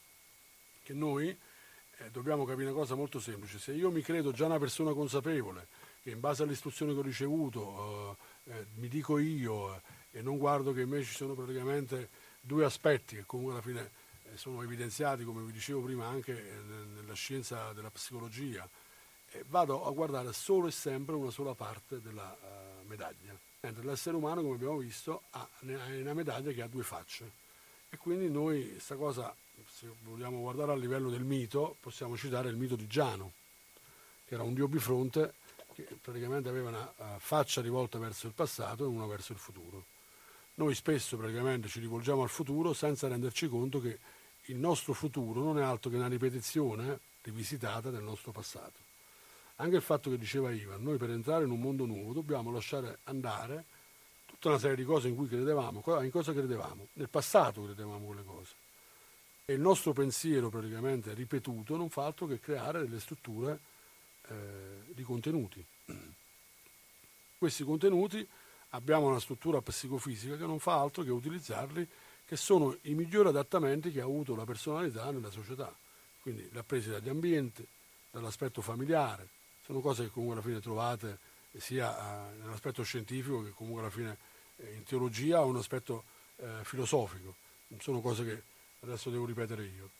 che noi eh, dobbiamo capire una cosa molto semplice, se io mi credo già una persona consapevole, che in base alle istruzioni che ho ricevuto eh, eh, mi dico io eh, e non guardo che invece ci sono praticamente due aspetti che comunque alla fine eh, sono evidenziati, come vi dicevo prima, anche eh, nella scienza della psicologia, vado a guardare solo e sempre una sola parte della medaglia. Mentre l'essere umano, come abbiamo visto, ha una medaglia che ha due facce. E quindi noi questa cosa, se vogliamo guardare a livello del mito, possiamo citare il mito di Giano, che era un dio bifronte che praticamente aveva una uh, faccia rivolta verso il passato e una verso il futuro. Noi spesso praticamente ci rivolgiamo al futuro senza renderci conto che il nostro futuro non è altro che una ripetizione rivisitata del nostro passato. Anche il fatto che diceva Ivan, noi per entrare in un mondo nuovo dobbiamo lasciare andare tutta una serie di cose in cui credevamo. In cosa credevamo? Nel passato credevamo quelle cose. E il nostro pensiero praticamente ripetuto non fa altro che creare delle strutture eh, di contenuti. Questi contenuti abbiamo una struttura psicofisica che non fa altro che utilizzarli, che sono i migliori adattamenti che ha avuto la personalità nella società. Quindi presi dagli ambienti, dall'aspetto familiare, sono cose che comunque alla fine trovate sia eh, nell'aspetto scientifico che comunque alla fine eh, in teologia o un aspetto eh, filosofico, non sono cose che adesso devo ripetere io.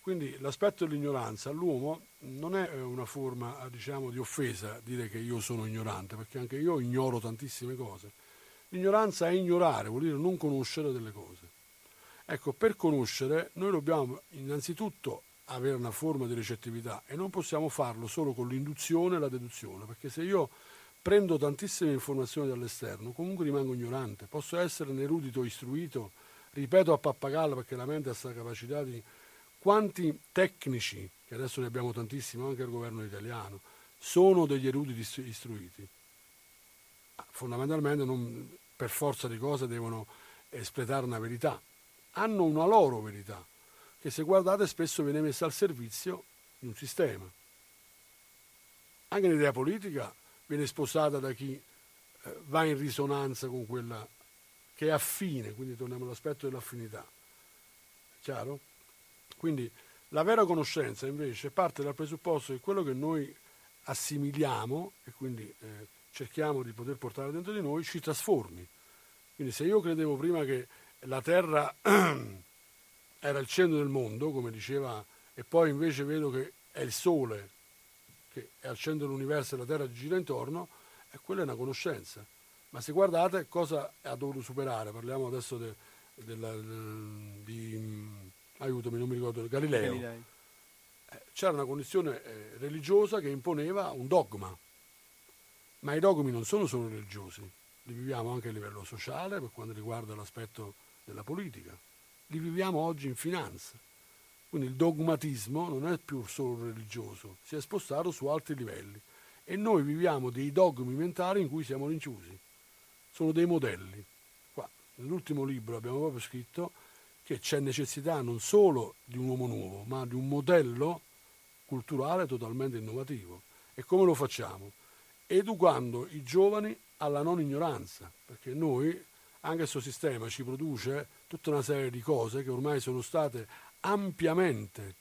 Quindi l'aspetto dell'ignoranza all'uomo non è una forma diciamo, di offesa dire che io sono ignorante, perché anche io ignoro tantissime cose. L'ignoranza è ignorare, vuol dire non conoscere delle cose. Ecco, per conoscere noi dobbiamo innanzitutto avere una forma di recettività e non possiamo farlo solo con l'induzione e la deduzione, perché se io prendo tantissime informazioni dall'esterno, comunque rimango ignorante, posso essere un erudito istruito, ripeto a pappagallo perché la mente ha questa capacità di quanti tecnici, che adesso ne abbiamo tantissimi anche al governo italiano, sono degli eruditi istruiti. Fondamentalmente non, per forza di cose devono espletare una verità, hanno una loro verità che se guardate spesso viene messa al servizio di un sistema. Anche l'idea politica viene sposata da chi eh, va in risonanza con quella che è affine, quindi torniamo all'aspetto dell'affinità. Chiaro? Quindi la vera conoscenza invece parte dal presupposto che quello che noi assimiliamo e quindi eh, cerchiamo di poter portare dentro di noi, ci trasformi. Quindi se io credevo prima che la Terra [CLEARS THROAT] era il centro del mondo, come diceva, e poi invece vedo che è il Sole che è al centro dell'universo e la Terra gira intorno, e quella è una conoscenza. Ma se guardate cosa ha dovuto superare, parliamo adesso de, della, di, aiutami, non mi ricordo, Galileo. Galilei. Eh, c'era una condizione eh, religiosa che imponeva un dogma, ma i dogmi non sono solo religiosi, li viviamo anche a livello sociale per quanto riguarda l'aspetto della politica, li viviamo oggi in finanza. Quindi il dogmatismo non è più solo religioso, si è spostato su altri livelli e noi viviamo dei dogmi mentali in cui siamo rinchiusi. Sono dei modelli. Qua, nell'ultimo libro abbiamo proprio scritto che c'è necessità non solo di un uomo nuovo, ma di un modello culturale totalmente innovativo. E come lo facciamo? Educando i giovani alla non ignoranza, perché noi, anche questo sistema ci produce tutta una serie di cose che ormai sono state ampiamente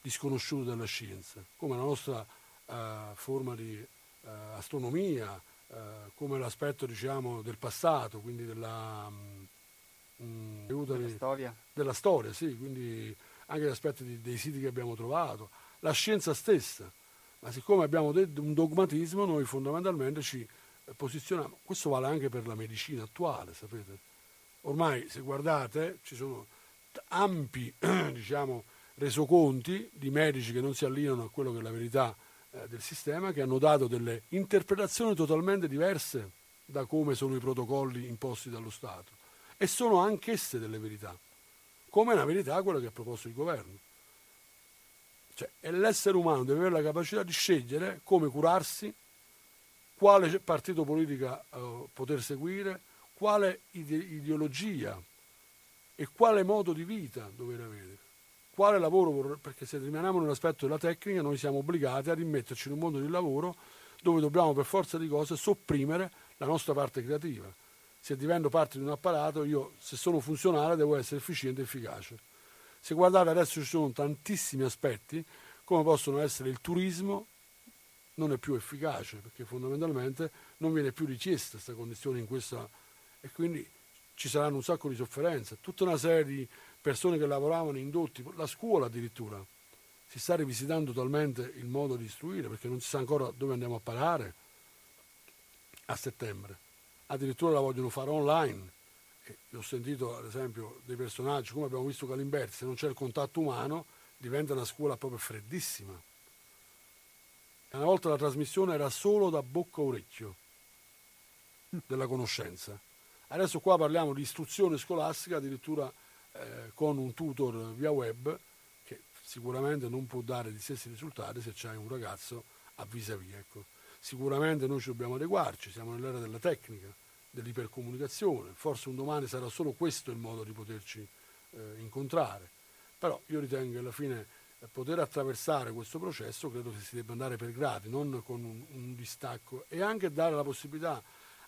disconosciute dalla scienza, come la nostra uh, forma di uh, astronomia, uh, come l'aspetto diciamo, del passato, quindi della, um, della storia. Della storia, sì, quindi anche gli aspetti di, dei siti che abbiamo trovato, la scienza stessa. Ma siccome abbiamo un dogmatismo, noi fondamentalmente ci posizioniamo. Questo vale anche per la medicina attuale, sapete. Ormai, se guardate, ci sono ampi [CLEARS THROAT] diciamo, resoconti di medici che non si allineano a quello che è la verità eh, del sistema, che hanno dato delle interpretazioni totalmente diverse da come sono i protocolli imposti dallo Stato. E sono anch'esse delle verità, come una verità quella che ha proposto il governo. Cioè, l'essere umano deve avere la capacità di scegliere come curarsi, quale partito politico uh, poter seguire, quale ide- ideologia e quale modo di vita dover avere. Quale lavoro vorrei, perché se rimaniamo nell'aspetto della tecnica noi siamo obbligati a rimetterci in un mondo di lavoro dove dobbiamo per forza di cose sopprimere la nostra parte creativa. Se divento parte di un apparato, io se sono funzionale devo essere efficiente e efficace. Se guardate adesso ci sono tantissimi aspetti, come possono essere il turismo, non è più efficace perché fondamentalmente non viene più richiesta questa condizione in questa e quindi ci saranno un sacco di sofferenze, tutta una serie di persone che lavoravano indotti, la scuola addirittura, si sta rivisitando totalmente il modo di istruire perché non si sa ancora dove andiamo a parare a settembre. Addirittura la vogliono fare online. E ho sentito ad esempio dei personaggi, come abbiamo visto Calimberti, se non c'è il contatto umano diventa una scuola proprio freddissima. Una volta la trasmissione era solo da bocca a orecchio della conoscenza. Adesso qua parliamo di istruzione scolastica, addirittura eh, con un tutor via web che sicuramente non può dare gli stessi risultati se c'è un ragazzo a vis-à-vis. Ecco. Sicuramente noi ci dobbiamo adeguarci, siamo nell'era della tecnica, dell'ipercomunicazione, forse un domani sarà solo questo il modo di poterci eh, incontrare, però io ritengo che alla fine poter attraversare questo processo credo che si debba andare per gradi, non con un, un distacco e anche dare la possibilità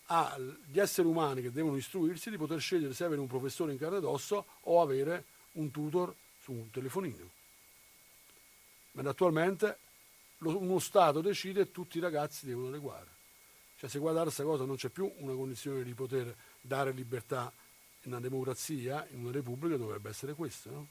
agli esseri umani che devono istruirsi di poter scegliere se avere un professore in carne ed osso o avere un tutor su un telefonino. Ma attualmente lo, uno Stato decide e tutti i ragazzi devono adeguare. Cioè se guardate questa cosa non c'è più una condizione di poter dare libertà in una democrazia, in una repubblica dovrebbe essere questa. No?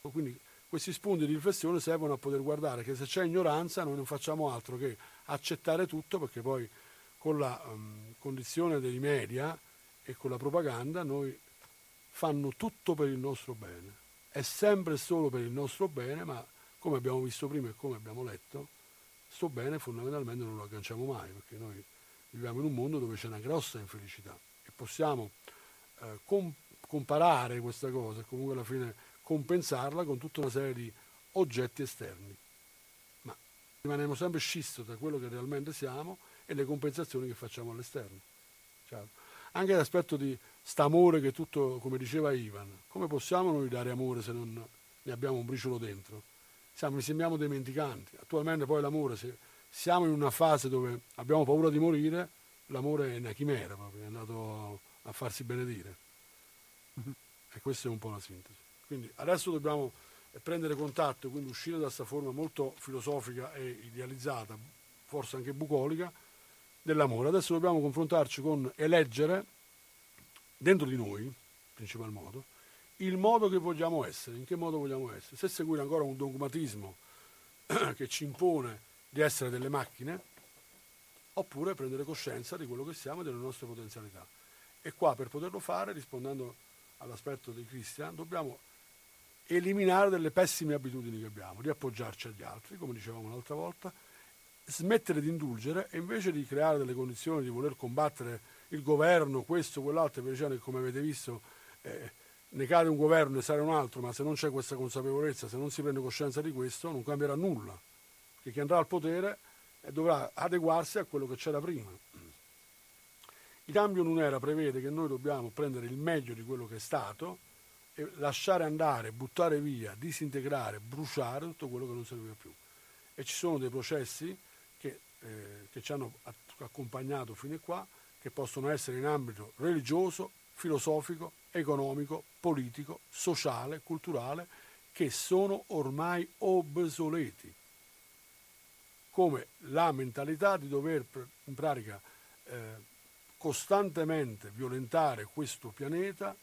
Quindi questi spunti di riflessione servono a poter guardare che se c'è ignoranza noi non facciamo altro che accettare tutto perché poi con la um, condizione dei media e con la propaganda noi fanno tutto per il nostro bene. È sempre solo per il nostro bene, ma come abbiamo visto prima e come abbiamo letto, sto bene fondamentalmente non lo agganciamo mai, perché noi viviamo in un mondo dove c'è una grossa infelicità e possiamo eh, com- comparare questa cosa comunque alla fine compensarla con tutta una serie di oggetti esterni. Ma rimaniamo sempre scisto da quello che realmente siamo e le compensazioni che facciamo all'esterno. Ciao. Anche l'aspetto di st'amore che tutto, come diceva Ivan, come possiamo noi dare amore se non ne abbiamo un briciolo dentro? Siamo, mi sembriamo dimenticanti. Attualmente poi l'amore, se siamo in una fase dove abbiamo paura di morire, l'amore è una chimera proprio, è andato a farsi benedire. E questa è un po' la sintesi. Quindi adesso dobbiamo prendere contatto, quindi uscire da questa forma molto filosofica e idealizzata, forse anche bucolica, dell'amore. Adesso dobbiamo confrontarci con eleggere dentro di noi, in principal modo, il modo che vogliamo essere, in che modo vogliamo essere. Se seguire ancora un dogmatismo [CLEARS THROAT] che ci impone di essere delle macchine, oppure prendere coscienza di quello che siamo e delle nostre potenzialità. E qua per poterlo fare, rispondendo all'aspetto di Christian, dobbiamo eliminare delle pessime abitudini che abbiamo, di appoggiarci agli altri, come dicevamo l'altra volta, smettere di indulgere e invece di creare delle condizioni di voler combattere il governo, questo, quell'altro, invece come avete visto eh, ne cade un governo e sale un altro, ma se non c'è questa consapevolezza, se non si prende coscienza di questo, non cambierà nulla, perché chi andrà al potere eh, dovrà adeguarsi a quello che c'era prima. Il cambio in un'era prevede che noi dobbiamo prendere il meglio di quello che è stato lasciare andare, buttare via, disintegrare, bruciare tutto quello che non serviva più. E ci sono dei processi che, eh, che ci hanno accompagnato fino a qua, che possono essere in ambito religioso, filosofico, economico, politico, sociale, culturale, che sono ormai obsoleti, come la mentalità di dover in pratica eh, costantemente violentare questo pianeta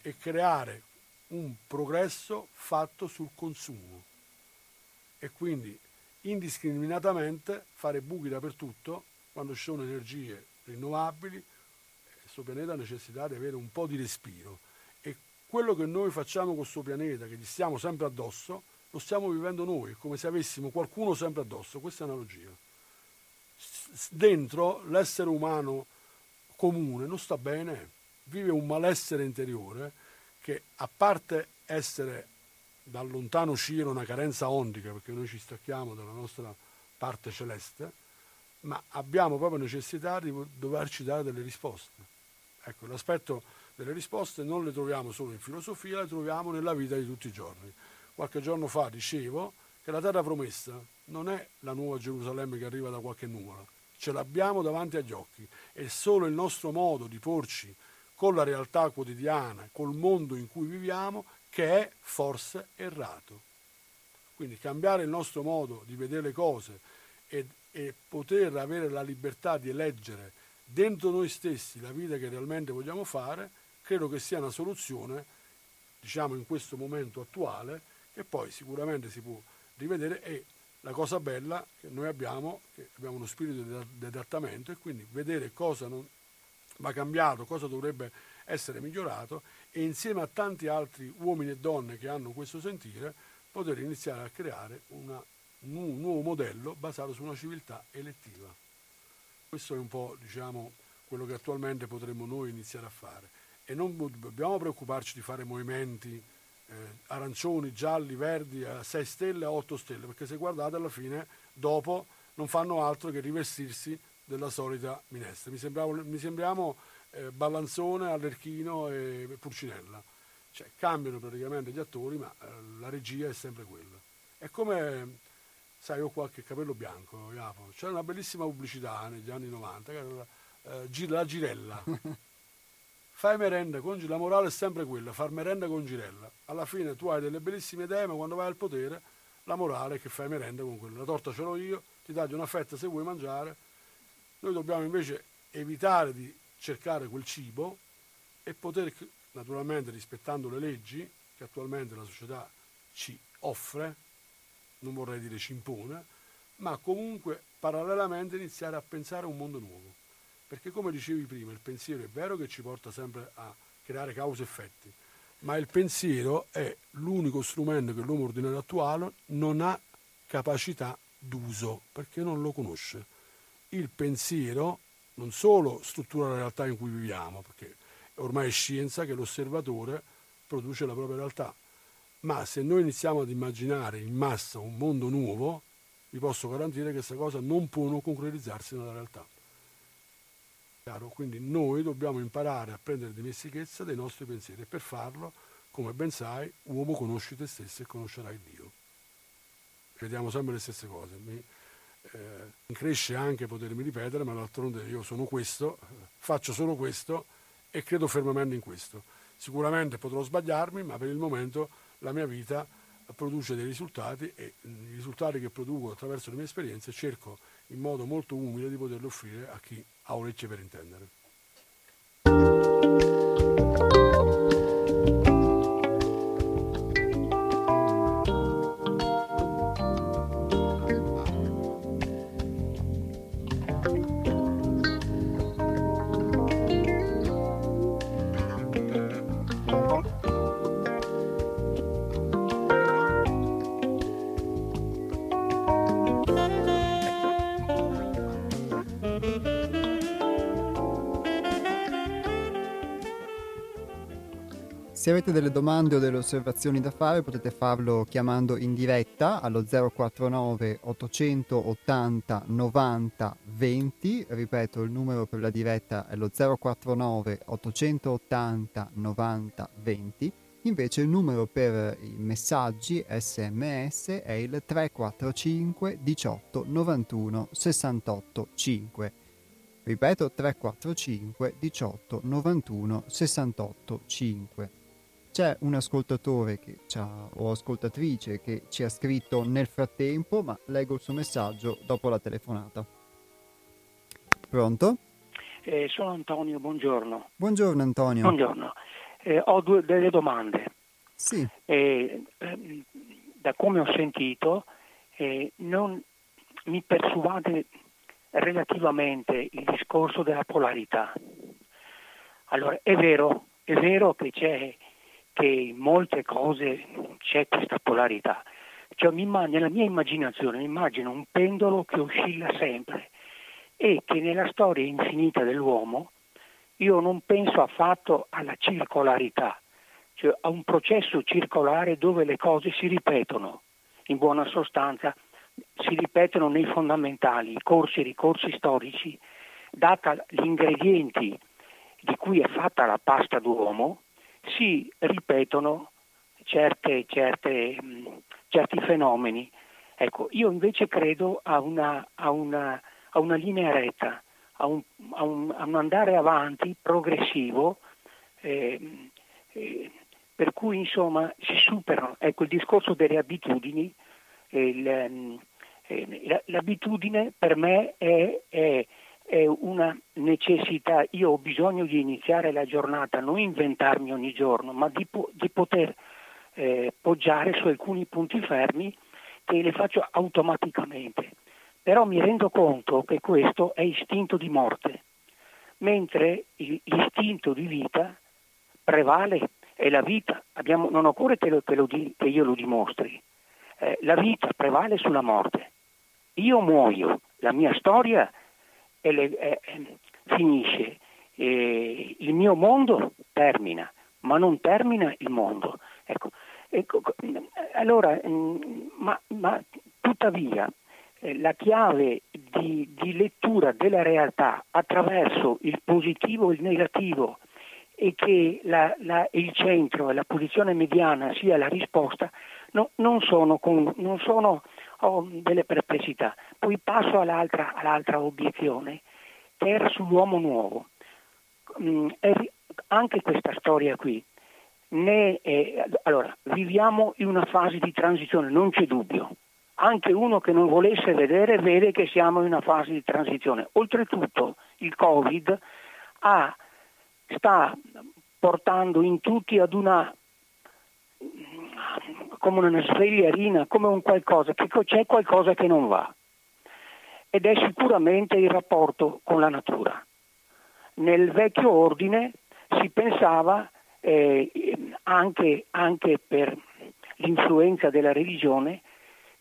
e creare un progresso fatto sul consumo. E quindi indiscriminatamente fare buchi dappertutto quando ci sono energie rinnovabili, questo pianeta ha necessità di avere un po' di respiro. E quello che noi facciamo con questo pianeta, che gli stiamo sempre addosso, lo stiamo vivendo noi, come se avessimo qualcuno sempre addosso, questa è analogia. Dentro l'essere umano comune non sta bene, vive un malessere interiore che a parte essere da lontano uscire una carenza ondica, perché noi ci stacchiamo dalla nostra parte celeste, ma abbiamo proprio necessità di doverci dare delle risposte. Ecco, l'aspetto delle risposte non le troviamo solo in filosofia, le troviamo nella vita di tutti i giorni. Qualche giorno fa dicevo che la terra promessa non è la nuova Gerusalemme che arriva da qualche nuvola, ce l'abbiamo davanti agli occhi, è solo il nostro modo di porci con la realtà quotidiana, col mondo in cui viviamo, che è forse errato. Quindi cambiare il nostro modo di vedere le cose e, e poter avere la libertà di eleggere dentro noi stessi la vita che realmente vogliamo fare, credo che sia una soluzione, diciamo in questo momento attuale, che poi sicuramente si può rivedere e la cosa bella che noi abbiamo, che abbiamo uno spirito di adattamento e quindi vedere cosa non, va cambiato, cosa dovrebbe essere migliorato e insieme a tanti altri uomini e donne che hanno questo sentire poter iniziare a creare una, un nuovo modello basato su una civiltà elettiva. Questo è un po' diciamo, quello che attualmente potremmo noi iniziare a fare e non dobbiamo preoccuparci di fare movimenti eh, arancioni, gialli, verdi a 6 stelle, a 8 stelle, perché se guardate alla fine dopo non fanno altro che rivestirsi della solita minestra. Mi, mi sembriamo eh, Ballanzone, Allerchino e Pulcinella. Cioè, cambiano praticamente gli attori, ma eh, la regia è sempre quella. È come, sai, ho qualche capello bianco, Iapo. C'era una bellissima pubblicità negli anni 90, che era la, eh, la girella. [LAUGHS] Fai merenda con la morale è sempre quella, far merenda con girella. Alla fine tu hai delle bellissime idee, ma quando vai al potere, la morale è che fai merenda con quella. La torta ce l'ho io, ti taglio una fetta se vuoi mangiare, noi dobbiamo invece evitare di cercare quel cibo e poter, naturalmente rispettando le leggi che attualmente la società ci offre, non vorrei dire ci impone, ma comunque parallelamente iniziare a pensare a un mondo nuovo. Perché come dicevi prima, il pensiero è vero che ci porta sempre a creare cause e effetti, ma il pensiero è l'unico strumento che l'uomo ordinario attuale non ha capacità d'uso, perché non lo conosce il pensiero non solo struttura la realtà in cui viviamo, perché ormai è scienza che l'osservatore produce la propria realtà, ma se noi iniziamo ad immaginare in massa un mondo nuovo, vi posso garantire che questa cosa non può non concretizzarsi nella realtà. Quindi noi dobbiamo imparare a prendere dimestichezza dei nostri pensieri e per farlo, come ben sai, uomo conosci te stesso e conoscerai Dio. Vediamo sempre le stesse cose. Mi, eh, cresce anche potermi ripetere, ma d'altronde io sono questo, faccio solo questo e credo fermamente in questo. Sicuramente potrò sbagliarmi, ma per il momento la mia vita produce dei risultati e i risultati che produco attraverso le mie esperienze cerco in modo molto umile di poterli offrire a chi ha orecchie per intendere. Se avete delle domande o delle osservazioni da fare potete farlo chiamando in diretta allo 049 880 90 20, ripeto il numero per la diretta è lo 049 880 90 20, invece il numero per i messaggi sms è il 345 18 91 68 5. Ripeto 345 18 91 68 5 c'è un ascoltatore che o ascoltatrice che ci ha scritto nel frattempo, ma leggo il suo messaggio dopo la telefonata. Pronto? Eh, sono Antonio, buongiorno. Buongiorno Antonio. Buongiorno. Eh, ho due, delle domande. Sì. Eh, ehm, da come ho sentito, eh, non mi persuade relativamente il discorso della polarità. Allora, è vero, è vero che c'è che in molte cose c'è questa polarità. Cioè, nella mia immaginazione mi immagino un pendolo che oscilla sempre e che nella storia infinita dell'uomo io non penso affatto alla circolarità, cioè a un processo circolare dove le cose si ripetono, in buona sostanza si ripetono nei fondamentali, i corsi e ricorsi storici, data gli ingredienti di cui è fatta la pasta d'uomo, si ripetono certe, certe, certi fenomeni. Ecco, io invece credo a una, a una, a una linea retta, a un, a, un, un, andare avanti progressivo, eh, eh, per cui insomma si superano. Ecco, il discorso delle abitudini, il, eh, l'abitudine per me è, è è una necessità, io ho bisogno di iniziare la giornata, non inventarmi ogni giorno, ma di, po- di poter eh, poggiare su alcuni punti fermi che le faccio automaticamente. Però mi rendo conto che questo è istinto di morte, mentre l'istinto di vita prevale, è la vita, Abbiamo, non occorre che, lo, che, lo di, che io lo dimostri, eh, la vita prevale sulla morte. Io muoio, la mia storia e le, eh, finisce. Eh, il mio mondo termina, ma non termina il mondo. Ecco, ecco, allora, mm, ma, ma tuttavia eh, la chiave di, di, lettura della realtà attraverso il positivo e il negativo e che la, la, il centro e la posizione mediana sia la risposta, no, non sono, con, non sono ho delle perplessità. Poi passo all'altra, all'altra obiezione, che era sull'uomo nuovo. Mm, anche questa storia qui, ne è, allora, viviamo in una fase di transizione, non c'è dubbio. Anche uno che non volesse vedere vede che siamo in una fase di transizione. Oltretutto il Covid ha, sta portando in tutti ad una come una svegliarina, come un qualcosa, che c'è qualcosa che non va. Ed è sicuramente il rapporto con la natura. Nel vecchio ordine si pensava, eh, anche, anche, per l'influenza della religione,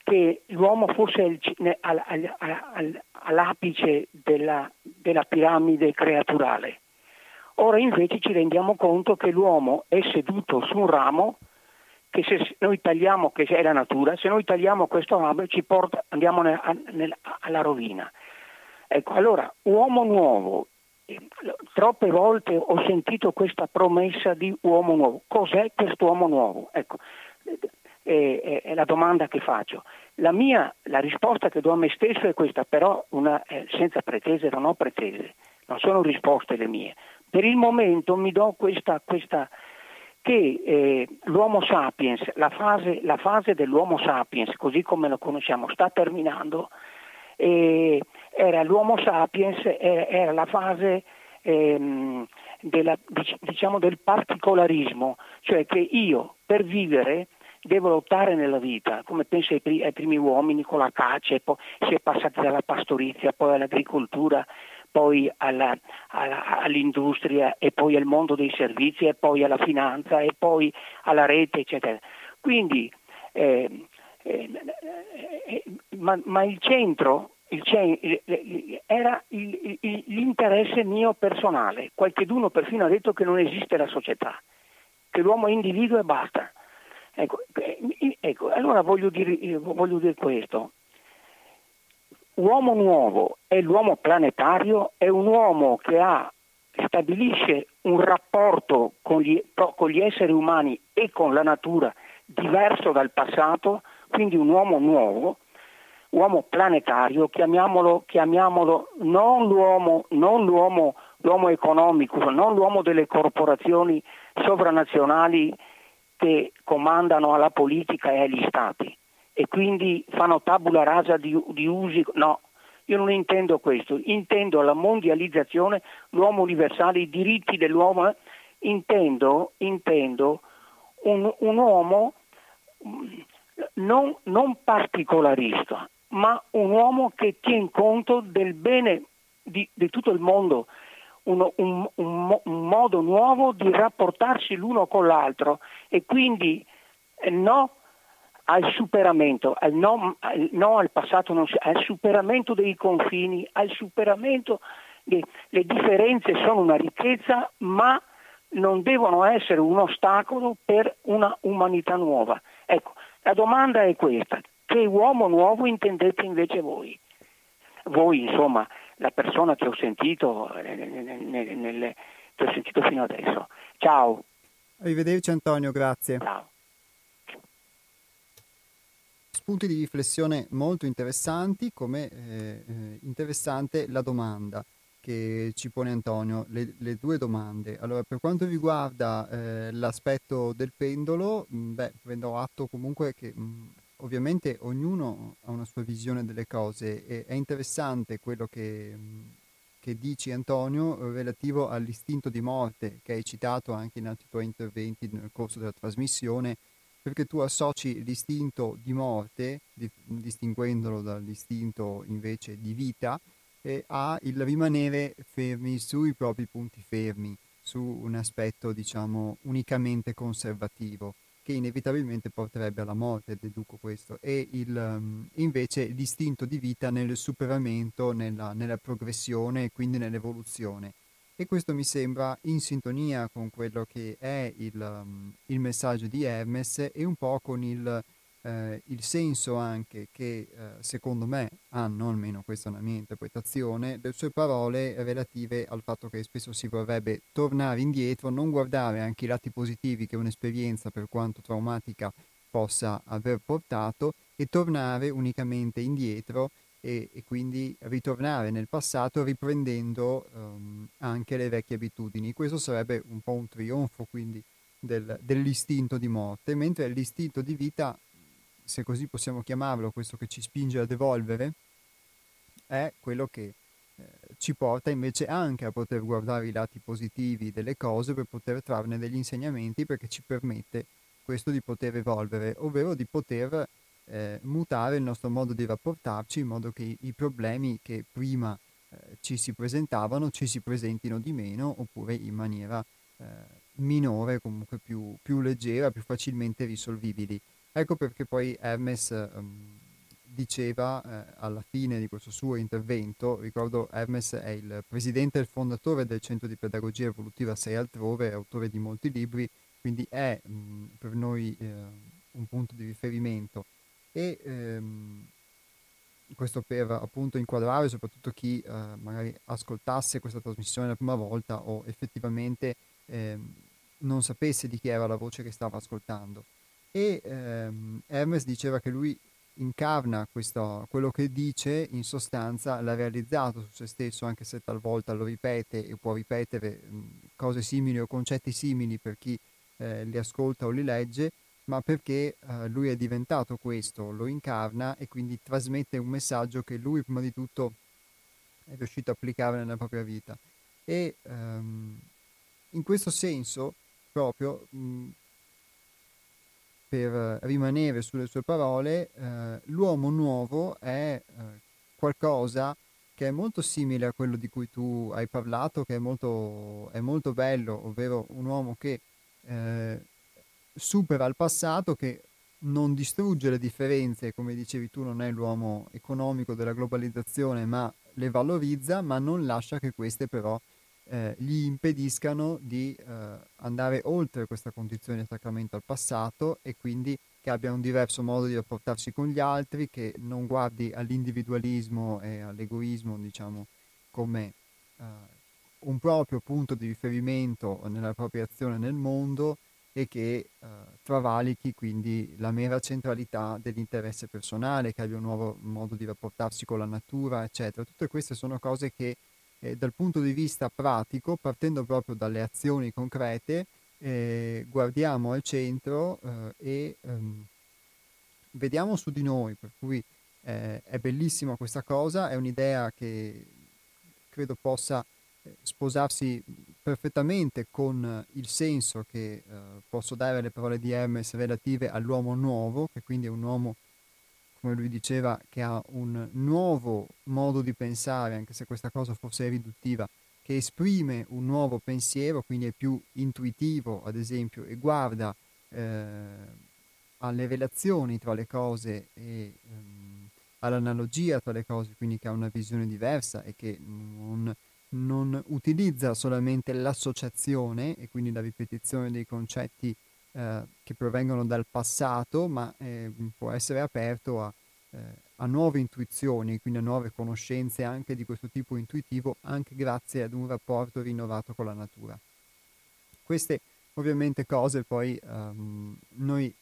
che l'uomo fosse al, al, al, all'apice della, della piramide creaturale. Ora invece ci rendiamo conto che l'uomo è seduto su un ramo che se noi tagliamo, che è la natura, se noi tagliamo questo albero ci porta, andiamo nel, nel, alla rovina. Ecco, allora, uomo nuovo, troppe volte ho sentito questa promessa di uomo nuovo. Cos'è quest'uomo nuovo? Ecco, è, è la domanda che faccio. La mia, la risposta che do a me stesso è questa, però una, eh, senza pretese, non ho pretese, non sono risposte le mie. Per il momento mi do questa, questa che eh, l'Homo sapiens, la fase, la fase, dell'Homo sapiens, così come lo conosciamo, sta terminando, eh, era l'Homo sapiens, era, era la fase ehm, della, diciamo del particolarismo, cioè che io per vivere devo lottare nella vita, come penso ai, pri- ai primi uomini con la caccia, poi si è passati dalla pastorizia, poi all'agricoltura, poi alla, alla, all'industria e poi al mondo dei servizi e poi alla finanza e poi alla rete, eccetera. Quindi, eh, eh, ma, ma, il centro il, era il, il, l'interesse mio personale. Qualcheduno perfino ha detto che non esiste la società, che l'uomo è individuo e basta. Ecco, eh, ecco allora voglio dire, voglio dire questo. Uomo nuovo e l'uomo planetario è un uomo che ha, stabilisce un rapporto con gli, con gli esseri umani e con la natura diverso dal passato, quindi un uomo nuovo, uomo planetario, chiamiamolo, chiamiamolo non, l'uomo, non l'uomo, l'uomo economico, non l'uomo delle corporazioni sovranazionali che comandano alla politica e agli stati e quindi fanno tabula rasa di, di usi. No, io non intendo questo, intendo la mondializzazione, l'uomo universale, i diritti dell'uomo, intendo, intendo un, un, uomo mm, non, non, particolarista, ma un uomo che tiene conto del bene di, di tutto il mondo, un, un, un, modo nuovo di rapportarsi l'uno con l'altro. E quindi eh, no al superamento, al no, al, no al passato, non, al superamento dei confini, al superamento di, le differenze sono una ricchezza, ma non devono essere un ostacolo per una umanità nuova. Ecco, la domanda è questa, che uomo nuovo intendete invece voi? Voi, insomma, la persona che ho sentito, nel, nel, nel, che ho sentito fino adesso. Ciao. Arrivederci Antonio, grazie. Ciao spunti di riflessione molto interessanti, come eh, eh, interessante la domanda che ci pone Antonio, le, le due domande. Allora, per quanto riguarda eh, l'aspetto del pendolo, mh, mm, beh, prendo atto comunque che mh, mm, ovviamente ognuno ha una sua visione delle cose e è interessante quello che, mm, che dici Antonio relativo all'istinto di morte che hai citato anche in altri tuoi interventi nel corso della trasmissione perché tu associ l'istinto di morte, di, distinguendolo dall'istinto invece di vita, eh, a il rimanere fermi sui propri punti fermi, su un aspetto diciamo unicamente conservativo che inevitabilmente porterebbe alla morte, deduco questo, e il, um, invece l'istinto di vita nel superamento, nella, nella progressione e quindi nell'evoluzione e questo mi sembra in sintonia con quello che è il, um, il messaggio di Hermes e un po' con il, eh, il senso anche che eh, secondo me hanno, almeno questa è una mia interpretazione, le sue parole relative al fatto che spesso si vorrebbe tornare indietro, non guardare anche i lati positivi che un'esperienza per quanto traumatica possa aver portato e tornare unicamente indietro e, e, quindi ritornare nel passato riprendendo um, anche le vecchie abitudini. Questo sarebbe un po' un trionfo quindi del, dell'istinto di morte, mentre l'istinto di vita, se così possiamo chiamarlo, questo che ci spinge ad evolvere, è quello che eh, ci porta invece anche a poter guardare i lati positivi delle cose per poter trarne degli insegnamenti perché ci permette questo di poter evolvere, ovvero di poter eh, mutare il nostro modo di rapportarci in modo che i, problemi che prima eh, ci si presentavano ci si presentino di meno oppure in maniera eh, minore, comunque più, più, leggera, più facilmente risolvibili. Ecco perché poi Hermes um, diceva eh, alla fine di questo suo intervento, ricordo Hermes è il presidente e il fondatore del Centro di Pedagogia Evolutiva 6 altrove, è autore di molti libri, quindi è mh, per noi eh, un punto di riferimento e ehm, questo per appunto inquadrare soprattutto chi eh, magari ascoltasse questa trasmissione la prima volta o effettivamente ehm, non sapesse di chi era la voce che stava ascoltando. E ehm, Hermes diceva che lui incarna questo, quello che dice, in sostanza l'ha realizzato su se stesso, anche se talvolta lo ripete e può ripetere mh, cose simili o concetti simili per chi eh, li ascolta o li legge, ma perché eh, lui è diventato questo, lo incarna e quindi trasmette un messaggio che lui prima di tutto è riuscito a applicare nella propria vita. E ehm, in questo senso, proprio mh, per rimanere sulle sue parole, eh, l'uomo nuovo è eh, qualcosa che è molto simile a quello di cui tu hai parlato, che è molto, è molto bello, ovvero un uomo che eh, supera il passato, che non distrugge le differenze, come dicevi tu, non è l'uomo economico della globalizzazione, ma le valorizza, ma non lascia che queste però eh, gli impediscano di eh, andare oltre questa condizione di attaccamento al passato e quindi che abbia un diverso modo di rapportarsi con gli altri, che non guardi all'individualismo e all'egoismo, diciamo, come eh, un proprio punto di riferimento nella propria azione nel mondo e che eh, travalichi quindi la mera centralità dell'interesse personale, che abbia un nuovo modo di rapportarsi con la natura, eccetera. Tutte queste sono cose che eh, dal punto di vista pratico, partendo proprio dalle azioni concrete, eh, guardiamo al centro eh, e ehm, vediamo su di noi, per cui eh, è bellissima questa cosa, è un'idea che credo possa eh, sposarsi perfettamente con il senso che eh, posso dare alle parole di Hermes relative all'uomo nuovo, che quindi è un uomo come lui diceva, che ha un nuovo modo di pensare, anche se questa cosa forse è riduttiva, che esprime un nuovo pensiero, quindi è più intuitivo, ad esempio, e guarda eh, alle relazioni tra le cose e ehm, all'analogia tra le cose, quindi che ha una visione diversa e che non, non utilizza solamente l'associazione e quindi la ripetizione dei concetti eh, che provengono dal passato, ma eh, può essere aperto a, eh, a, nuove intuizioni, quindi a nuove conoscenze anche di questo tipo intuitivo, anche grazie ad un rapporto rinnovato con la natura. Queste ovviamente cose poi um, noi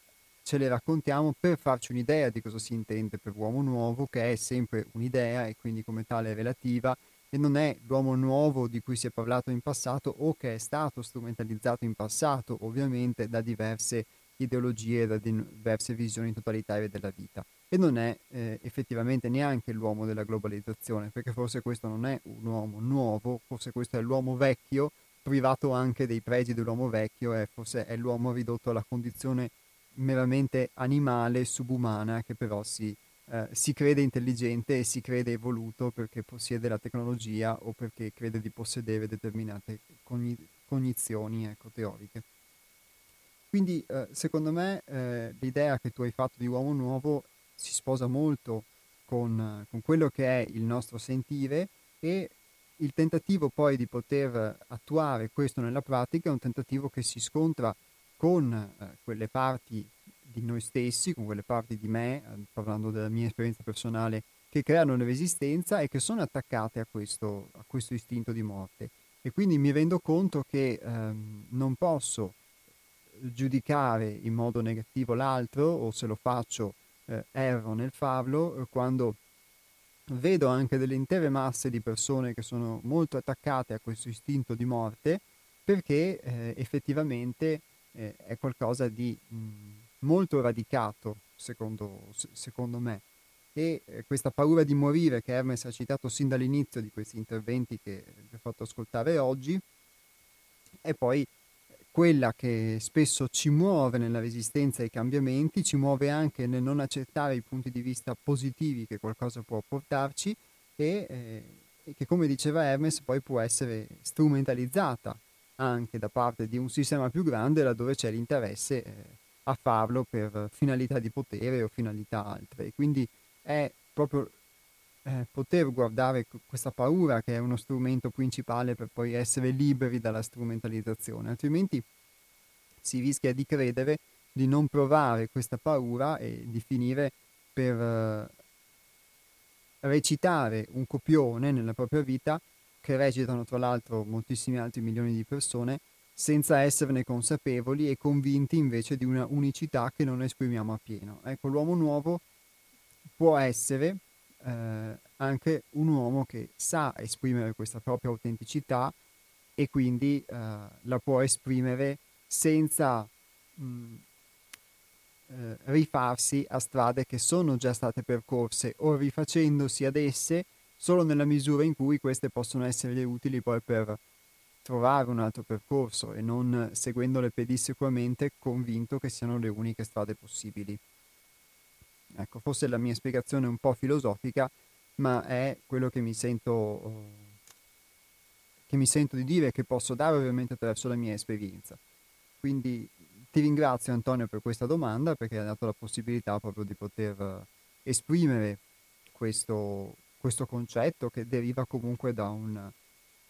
ce le raccontiamo per farci un'idea di cosa si intende per uomo nuovo, che è sempre un'idea e quindi come tale relativa e non è l'uomo nuovo di cui si è parlato in passato o che è stato strumentalizzato in passato, ovviamente da diverse ideologie, da diverse visioni totalitarie della vita. E non è eh, effettivamente neanche l'uomo della globalizzazione, perché forse questo non è un uomo nuovo, forse questo è l'uomo vecchio, privato anche dei pregi dell'uomo vecchio, e forse è l'uomo ridotto alla condizione meramente animale, subumana, che però si eh, si crede intelligente e si crede evoluto perché possiede la tecnologia o perché crede di possedere determinate cogni- cognizioni ecco, teoriche. Quindi eh, secondo me eh, l'idea che tu hai fatto di uomo nuovo si sposa molto con, con quello che è il nostro sentire e il tentativo poi di poter attuare questo nella pratica è un tentativo che si scontra con eh, quelle parti di noi stessi, con quelle parti di me, eh, parlando della mia esperienza personale, che creano una resistenza e che sono attaccate a questo, a questo istinto di morte. E quindi mi rendo conto che ehm, non posso giudicare in modo negativo l'altro o se lo faccio eh, erro nel farlo eh, quando vedo anche delle intere masse di persone che sono molto attaccate a questo istinto di morte perché eh, effettivamente eh, è qualcosa di mh, molto radicato, secondo, secondo me. E eh, questa paura di morire che Hermes ha citato sin dall'inizio di questi interventi che vi ho fatto ascoltare oggi, è poi quella che spesso ci muove nella resistenza ai cambiamenti, ci muove anche nel non accettare i punti di vista positivi che qualcosa può portarci e, eh, che, come diceva Hermes, poi può essere strumentalizzata anche da parte di un sistema più grande laddove c'è l'interesse eh, a farlo per finalità di potere o finalità altre. Quindi è proprio eh, poter guardare questa paura che è uno strumento principale per poi essere liberi dalla strumentalizzazione, altrimenti si rischia di credere di non provare questa paura e di finire per eh, recitare un copione nella propria vita che recitano tra l'altro moltissimi altri milioni di persone senza esserne consapevoli e convinti invece di una unicità che non esprimiamo appieno. Ecco, l'uomo nuovo può essere eh, anche un uomo che sa esprimere questa propria autenticità e quindi eh, la può esprimere senza mh, eh, rifarsi a strade che sono già state percorse o rifacendosi ad esse solo nella misura in cui queste possono essere utili poi per trovare un altro percorso e non seguendole pedissequamente convinto che siano le uniche strade possibili. Ecco, forse la mia spiegazione è un po' filosofica, ma è quello che mi sento, che mi sento di dire e che posso dare ovviamente attraverso la mia esperienza. Quindi ti ringrazio Antonio per questa domanda perché ha dato la possibilità proprio di poter esprimere questo, questo concetto che deriva comunque da, un,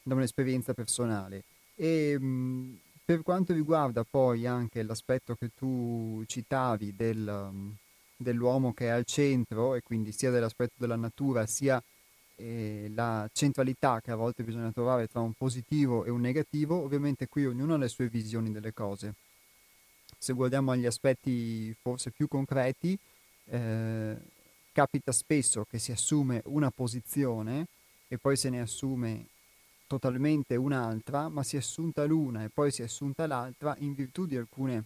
da un'esperienza personale. E mh, per quanto riguarda poi anche l'aspetto che tu citavi del, dell'uomo che è al centro, e quindi sia dell'aspetto della natura, sia eh, la centralità che a volte bisogna trovare tra un positivo e un negativo, ovviamente qui ognuno ha le sue visioni delle cose se guardiamo agli aspetti forse più concreti, eh, capita spesso che si assume una posizione e poi se ne assume totalmente un'altra, ma si è assunta l'una e poi si è assunta l'altra in virtù di alcune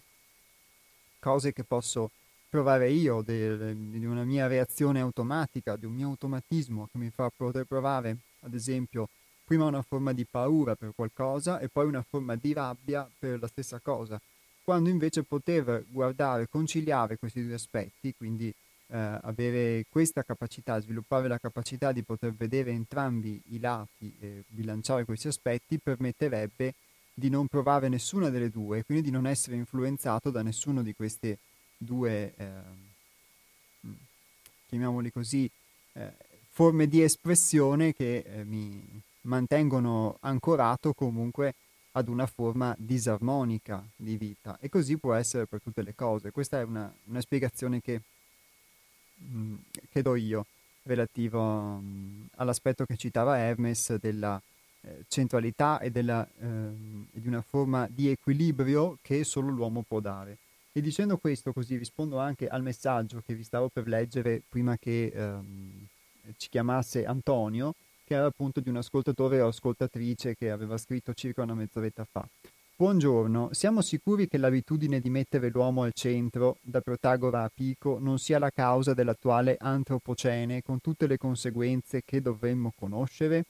cose che posso provare io, de, di una mia reazione automatica, di un mio automatismo che mi fa poter provare, ad esempio, prima una forma di paura per qualcosa e poi una forma di rabbia per la stessa cosa. Quando invece poter guardare, conciliare questi due aspetti, quindi eh, avere questa capacità, sviluppare la capacità di poter vedere entrambi i lati e bilanciare questi aspetti, permetterebbe di non provare nessuna delle due, quindi di non essere influenzato da nessuno di queste due, eh, chiamiamoli così, eh, forme di espressione che eh, mi mantengono ancorato comunque ad una forma disarmonica di vita e così può essere per tutte le cose. Questa è una, una spiegazione che, mm, che, do io relativo mh, mm, all'aspetto che citava Hermes della eh, centralità e della, eh, di una forma di equilibrio che solo l'uomo può dare. E dicendo questo così rispondo anche al messaggio che vi stavo per leggere prima che ehm, ci chiamasse Antonio, che era appunto di un ascoltatore o ascoltatrice che aveva scritto circa una mezz'oretta fa. Buongiorno, siamo sicuri che l'abitudine di mettere l'uomo al centro, da Protagora a Pico, non sia la causa dell'attuale antropocene con tutte le conseguenze che dovremmo conoscere?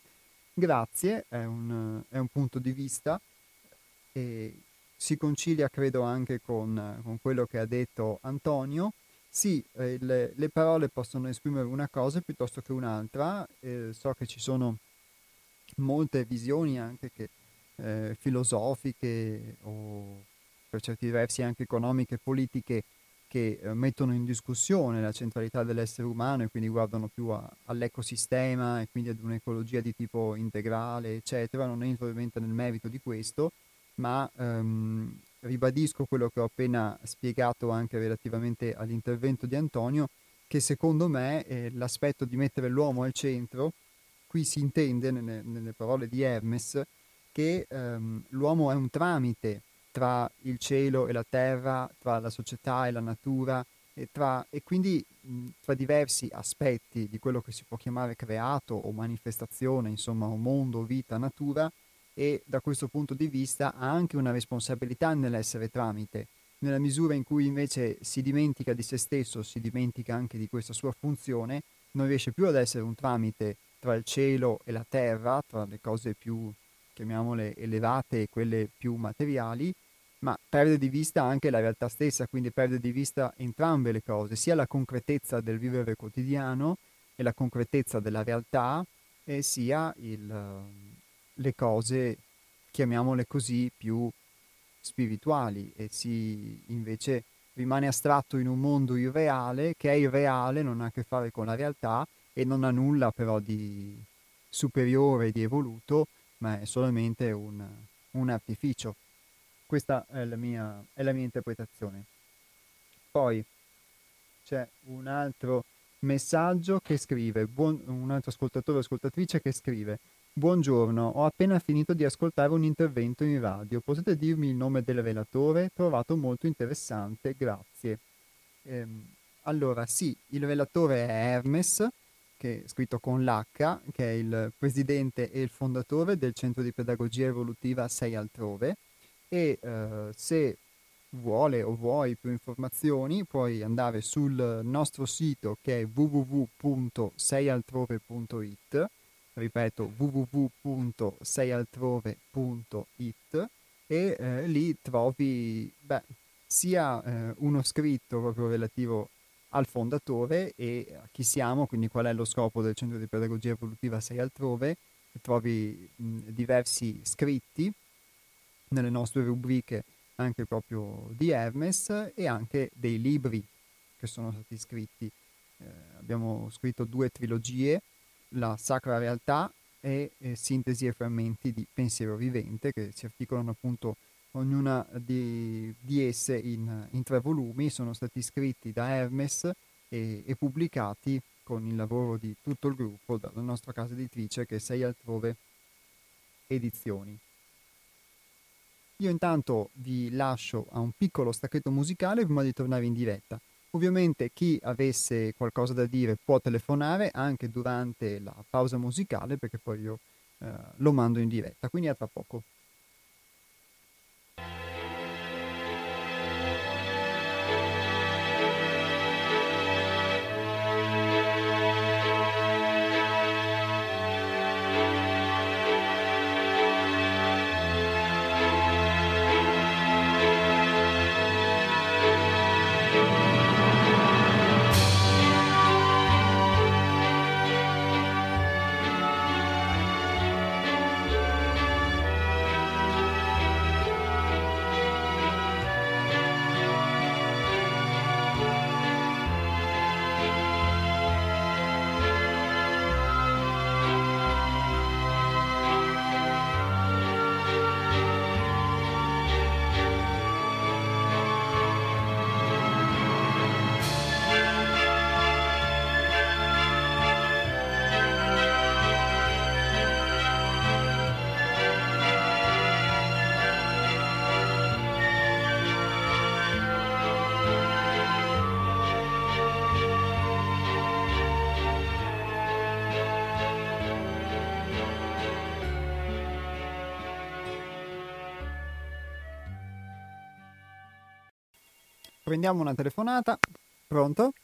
Grazie, è un, è un punto di vista e si concilia credo anche con, con quello che ha detto Antonio sì, eh, le, le, parole possono esprimere una cosa piuttosto che un'altra. Eh, so che ci sono molte visioni anche che, eh, filosofiche o per certi versi anche economiche e politiche che eh, mettono in discussione la centralità dell'essere umano e quindi guardano più a, all'ecosistema e quindi ad un'ecologia di tipo integrale, eccetera. Non entro ovviamente nel merito di questo, ma ehm, ribadisco quello che ho appena spiegato anche relativamente all'intervento di Antonio, che secondo me eh, l'aspetto di mettere l'uomo al centro, qui si intende nelle, nelle parole di Hermes che ehm, l'uomo è un tramite tra il cielo e la terra, tra la società e la natura, e, tra, e quindi mh, tra diversi aspetti di quello che si può chiamare creato o manifestazione, insomma, o mondo, vita, natura, e da questo punto di vista ha anche una responsabilità nell'essere tramite. Nella misura in cui invece si dimentica di se stesso, si dimentica anche di questa sua funzione, non riesce più ad essere un tramite tra il cielo e la terra, tra le cose più, chiamiamole, elevate e quelle più materiali, ma perde di vista anche la realtà stessa, quindi perde di vista entrambe le cose, sia la concretezza del vivere quotidiano e la concretezza della realtà, e sia il, le cose, chiamiamole così, più spirituali. E si invece rimane astratto in un mondo irreale che è irreale, non ha a che fare con la realtà e non ha nulla però di superiore, di evoluto, ma è solamente un, un artificio. Questa è la, mia, è la mia interpretazione. Poi c'è un altro messaggio che scrive, buon, un altro ascoltatore o ascoltatrice che scrive Buongiorno, ho appena finito di ascoltare un intervento in radio. Potete dirmi il nome del relatore? Trovato molto interessante, grazie. Ehm, allora, sì, il relatore è Hermes, che è scritto con l'H, che è il presidente e il fondatore del Centro di Pedagogia Evolutiva 6 Altrove. e uh, se vuole o vuoi più informazioni puoi andare sul nostro sito che è www.seialtrove.it ripeto www.seialtrove.it e eh, lì trovi beh, sia eh, uno scritto proprio relativo al fondatore e a chi siamo, quindi qual è lo scopo del Centro di Pedagogia Evolutiva Sei Altrove, trovi mh, diversi scritti nelle nostre rubriche anche proprio di Hermes e anche dei libri che sono stati scritti. Eh, abbiamo scritto due trilogie, La Sacra Realtà e eh, Sintesi e frammenti di pensiero vivente, che si articolano appunto ognuna di, di esse in, in, tre volumi, sono stati scritti da Hermes e, e, pubblicati con il lavoro di tutto il gruppo dalla nostra casa editrice che è Sei Altrove Edizioni. Io intanto vi lascio a un piccolo stacchetto musicale prima di tornare in diretta. Ovviamente chi avesse qualcosa da dire può telefonare anche durante la pausa musicale perché poi io eh, lo mando in diretta, quindi a tra poco. Prendiamo una telefonata. Pronto?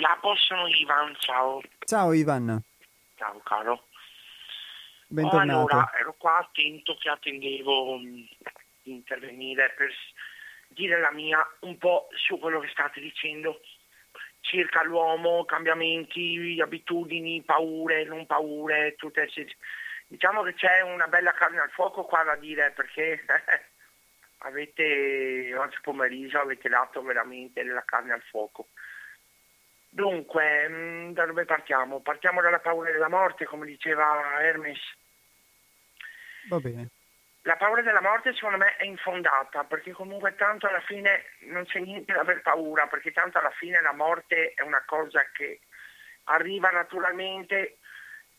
La possono Ivan, ciao. Ciao Ivan. Ciao caro. Bentornato. Allora, ero qua attento che attendevo mm, di intervenire per dire la mia un po' su quello che state dicendo circa l'uomo, cambiamenti, abitudini, paure, non paure, tutte diciamo che c'è una bella carne al fuoco qua da dire perché [LAUGHS] avete oggi pomeriggio avete dato veramente della carne al fuoco. Dunque, mm, da dove partiamo? Partiamo dalla paura della morte, come diceva Hermes. Va bene. La paura della morte secondo me è infondata, perché comunque tanto alla fine non c'è niente da aver paura, perché tanto alla fine la morte è una cosa che arriva naturalmente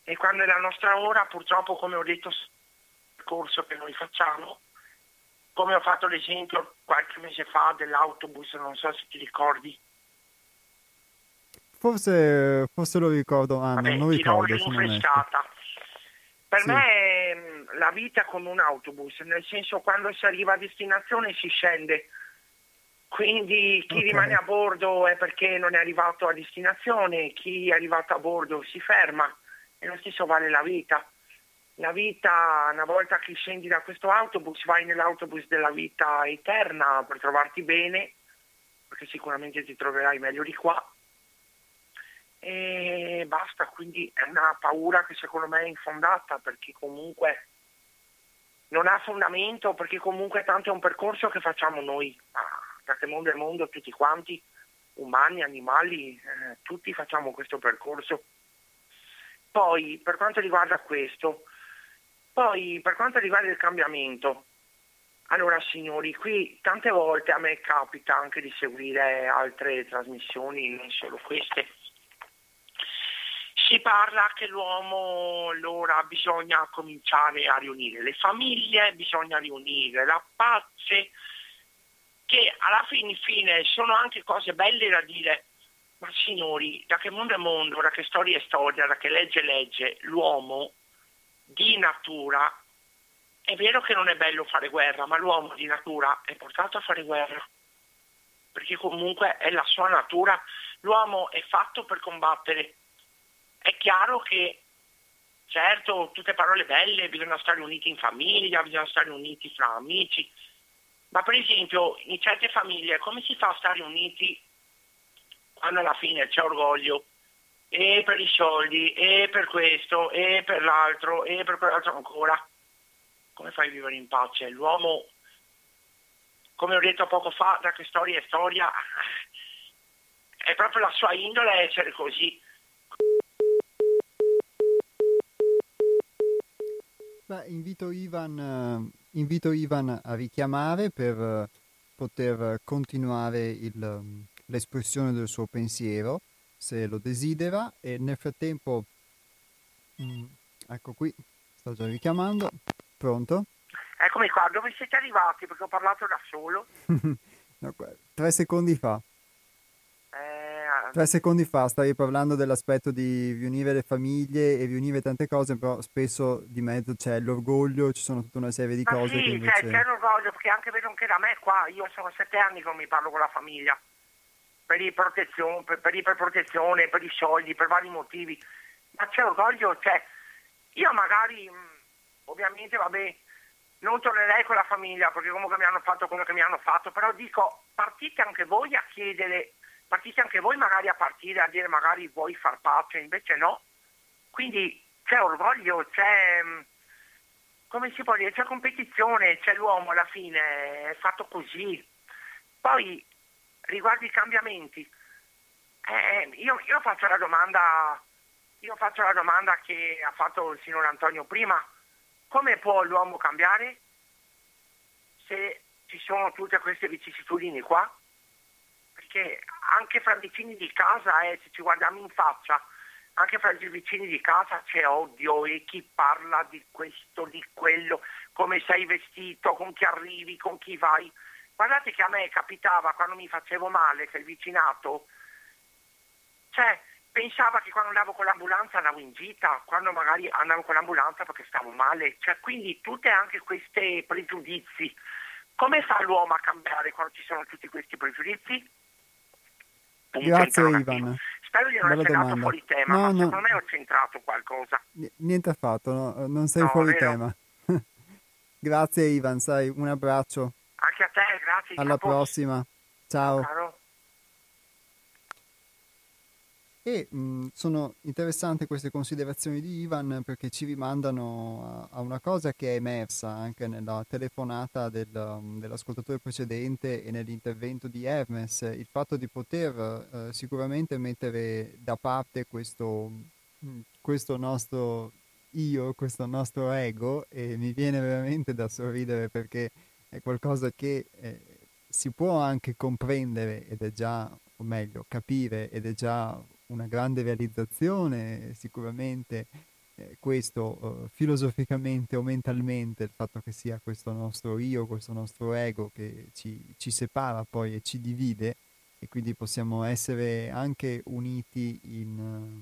e quando è la nostra ora, purtroppo come ho detto, il corso che noi facciamo, come ho fatto l'esempio qualche mese fa dell'autobus, non so se ti ricordi. Forse, forse lo ricordo, ah, Vabbè, non ricordo. Per sì. me mm, la vita è come un autobus, nel senso quando si arriva a destinazione si scende, quindi chi okay. rimane a bordo è perché non è arrivato a destinazione, chi è arrivato a bordo si ferma e lo stesso vale la vita la vita, una volta che scendi da questo autobus, vai nell'autobus della vita eterna per trovarti bene, perché sicuramente ti troverai meglio di qua. E basta, quindi è una paura che secondo me è infondata, perché comunque non ha fondamento, perché comunque tanto è un percorso che facciamo noi, da che mondo è mondo, tutti quanti, umani, animali, eh, tutti facciamo questo percorso. Poi, per quanto riguarda questo, poi per quanto riguarda il cambiamento, allora signori, qui tante volte a me capita anche di seguire altre trasmissioni, non solo queste. Si parla che l'uomo allora bisogna cominciare a riunire le famiglie, bisogna riunire la pace, che alla fine, fine sono anche cose belle da dire, ma signori, da che mondo è mondo, da che storia è storia, da che legge è legge, l'uomo di natura è vero che non è bello fare guerra, ma l'uomo di natura è portato a fare guerra, perché comunque è la sua natura. L'uomo è fatto per combattere. È chiaro che, certo, tutte parole belle, bisogna stare uniti in famiglia, bisogna stare uniti fra amici, ma per esempio in certe famiglie come si fa a stare uniti quando alla fine c'è orgoglio? E per i soldi, e per questo, e per l'altro, e per quell'altro ancora come fai a vivere in pace? L'uomo, come ho detto poco fa, da che storia è storia, è proprio la sua indole essere così. Beh, invito, Ivan, uh, invito Ivan a richiamare per uh, poter continuare il, um, l'espressione del suo pensiero, se lo desidera, e nel frattempo, um, ecco qui, sto già richiamando. Pronto? Eccomi qua, dove siete arrivati? Perché ho parlato da solo. [LAUGHS] no, tre secondi fa. Eh, tre secondi fa stavi parlando dell'aspetto di riunire le famiglie e riunire tante cose, però spesso di mezzo c'è l'orgoglio, ci sono tutta una serie di cose. Sì, che invece... c'è, c'è l'orgoglio, perché anche vedo che da me qua, io sono sette anni che non mi parlo con la famiglia, per, protezione, per, per iperprotezione, per i soldi, per vari motivi, ma c'è orgoglio, c'è. Io magari ovviamente vabbè, non tornerei con la famiglia perché comunque mi hanno fatto quello che mi hanno fatto, però dico partite anche voi a chiedere, partite anche voi magari a partire a dire magari vuoi far pace, invece no. Quindi c'è orgoglio, c'è come si può dire, c'è competizione, c'è l'uomo alla fine, è fatto così. Poi riguardo i cambiamenti, eh, io, io faccio la domanda, io faccio la domanda che ha fatto il signor Antonio prima come può l'uomo cambiare se ci sono tutte queste vicissitudini qua? Perché anche fra vicini di casa, eh, se ci guardiamo in faccia, anche fra i vicini di casa c'è odio e chi parla di questo, di quello, come sei vestito, con chi arrivi, con chi vai. Guardate che a me capitava quando mi facevo male, che il vicinato, cioè pensava che quando andavo con l'ambulanza andavo in gita, quando magari andavo con l'ambulanza perché stavo male, cioè quindi tutte anche questi pregiudizi. Come fa l'uomo a cambiare quando ci sono tutti questi pregiudizi? Punto Grazie Ivan. Spero di non Bella essere andato fuori tema, no, ma no. secondo me ho centrato qualcosa. Niente affatto, no? non sei no, fuori vero. tema. [LAUGHS] grazie Ivan, sai, un abbraccio. Anche a te, grazie. Alla capo. prossima. Ciao. Caro. E mh, sono interessanti queste considerazioni di Ivan perché ci rimandano a, a una cosa che è emersa anche nella telefonata del, um, dell'ascoltatore precedente e nell'intervento di Hermes, il fatto di poter eh, sicuramente mettere da parte questo, mh, questo nostro io, questo nostro ego e mi viene veramente da sorridere perché è qualcosa che eh, si può anche comprendere ed è già, o meglio, capire ed è già una grande realizzazione, sicuramente eh, questo eh, filosoficamente o mentalmente, il fatto che sia questo nostro io, questo nostro ego che ci, ci separa poi e ci divide e quindi possiamo essere anche uniti in,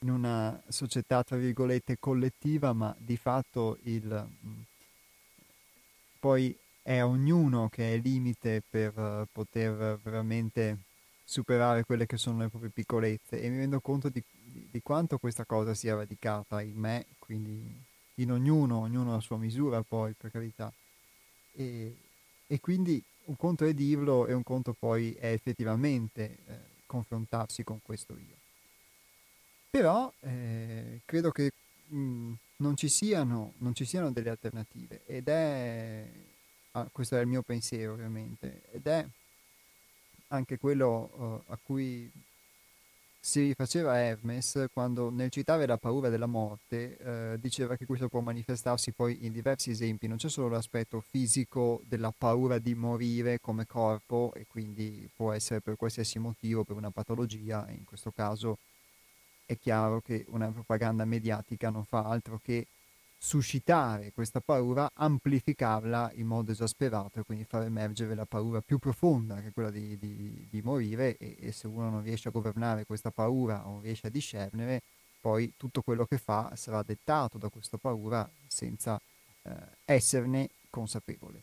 in una società, tra virgolette, collettiva, ma di fatto il, poi è ognuno che è limite per uh, poter veramente superare quelle che sono le proprie piccolezze e mi rendo conto di, di, di, quanto questa cosa sia radicata in me, quindi in ognuno, ognuno a sua misura poi per carità. E, e quindi un conto è dirlo e un conto poi è effettivamente eh, confrontarsi con questo io. Però eh, credo che mh, non, ci siano, non ci siano delle alternative ed è, ah, questo è il mio pensiero ovviamente, ed è anche quello uh, a cui si rifaceva Hermes quando nel citare la paura della morte eh, diceva che questo può manifestarsi poi in diversi esempi, non c'è solo l'aspetto fisico della paura di morire come corpo e quindi può essere per qualsiasi motivo, per una patologia, in questo caso è chiaro che una propaganda mediatica non fa altro che suscitare questa paura, amplificarla in modo esasperato e quindi far emergere la paura più profonda che è quella di, di, di morire e, e, se uno non riesce a governare questa paura o non riesce a discernere poi tutto quello che fa sarà dettato da questa paura senza eh, esserne consapevole.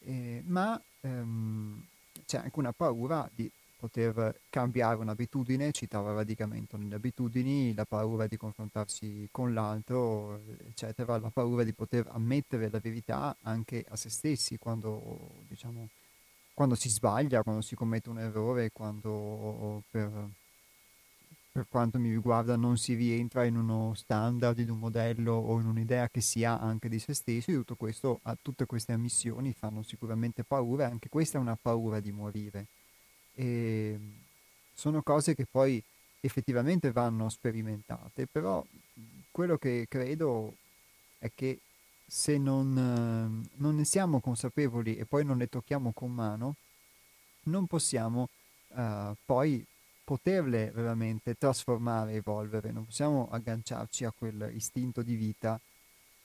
Eh, ma ehm, c'è anche una paura di poter cambiare un'abitudine, citava radicamento nelle abitudini, la paura di confrontarsi con l'altro, eccetera, la paura di poter ammettere la verità anche a se stessi quando, diciamo, quando si sbaglia, quando si commette un errore, quando per, per quanto mi riguarda non si rientra in uno standard, in un modello o in un'idea che si ha anche di se stessi, tutto questo, tutte queste ammissioni fanno sicuramente paura, anche questa è una paura di morire e sono cose che poi effettivamente vanno sperimentate, però quello che credo è che se non, non ne siamo consapevoli e poi non le tocchiamo con mano, non possiamo uh, poi poterle veramente trasformare, evolvere, non possiamo agganciarci a quel istinto di vita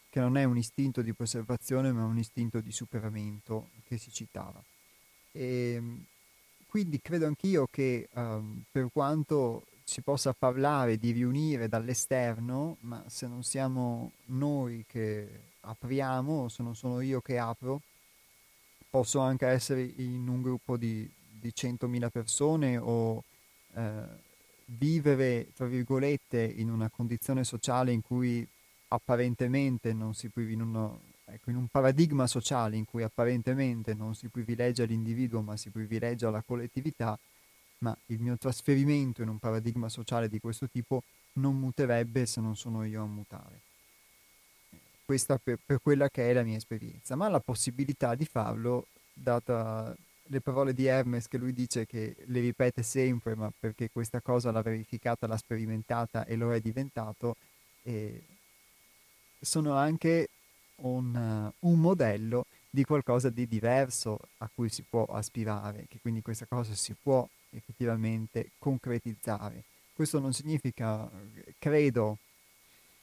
che non è un istinto di preservazione ma un istinto di superamento che si citava. E quindi credo anch'io che um, per quanto si possa parlare di riunire dall'esterno, ma se non siamo noi che apriamo, se non sono io che apro, posso anche essere in un gruppo di, di 100.000 persone o eh, vivere, tra virgolette, in una condizione sociale in cui apparentemente non si uno, ecco, in un paradigma sociale in cui apparentemente non si privilegia l'individuo ma si privilegia la collettività, ma il mio trasferimento in un paradigma sociale di questo tipo non muterebbe se non sono io a mutare. Questa per, per quella che è la mia esperienza, ma la possibilità di farlo, data le parole di Hermes che lui dice che le ripete sempre, ma perché questa cosa l'ha verificata, l'ha sperimentata e lo è diventato, e sono anche un, uh, un modello di qualcosa di diverso a cui si può aspirare, che quindi questa cosa si può effettivamente concretizzare. Questo non significa, credo,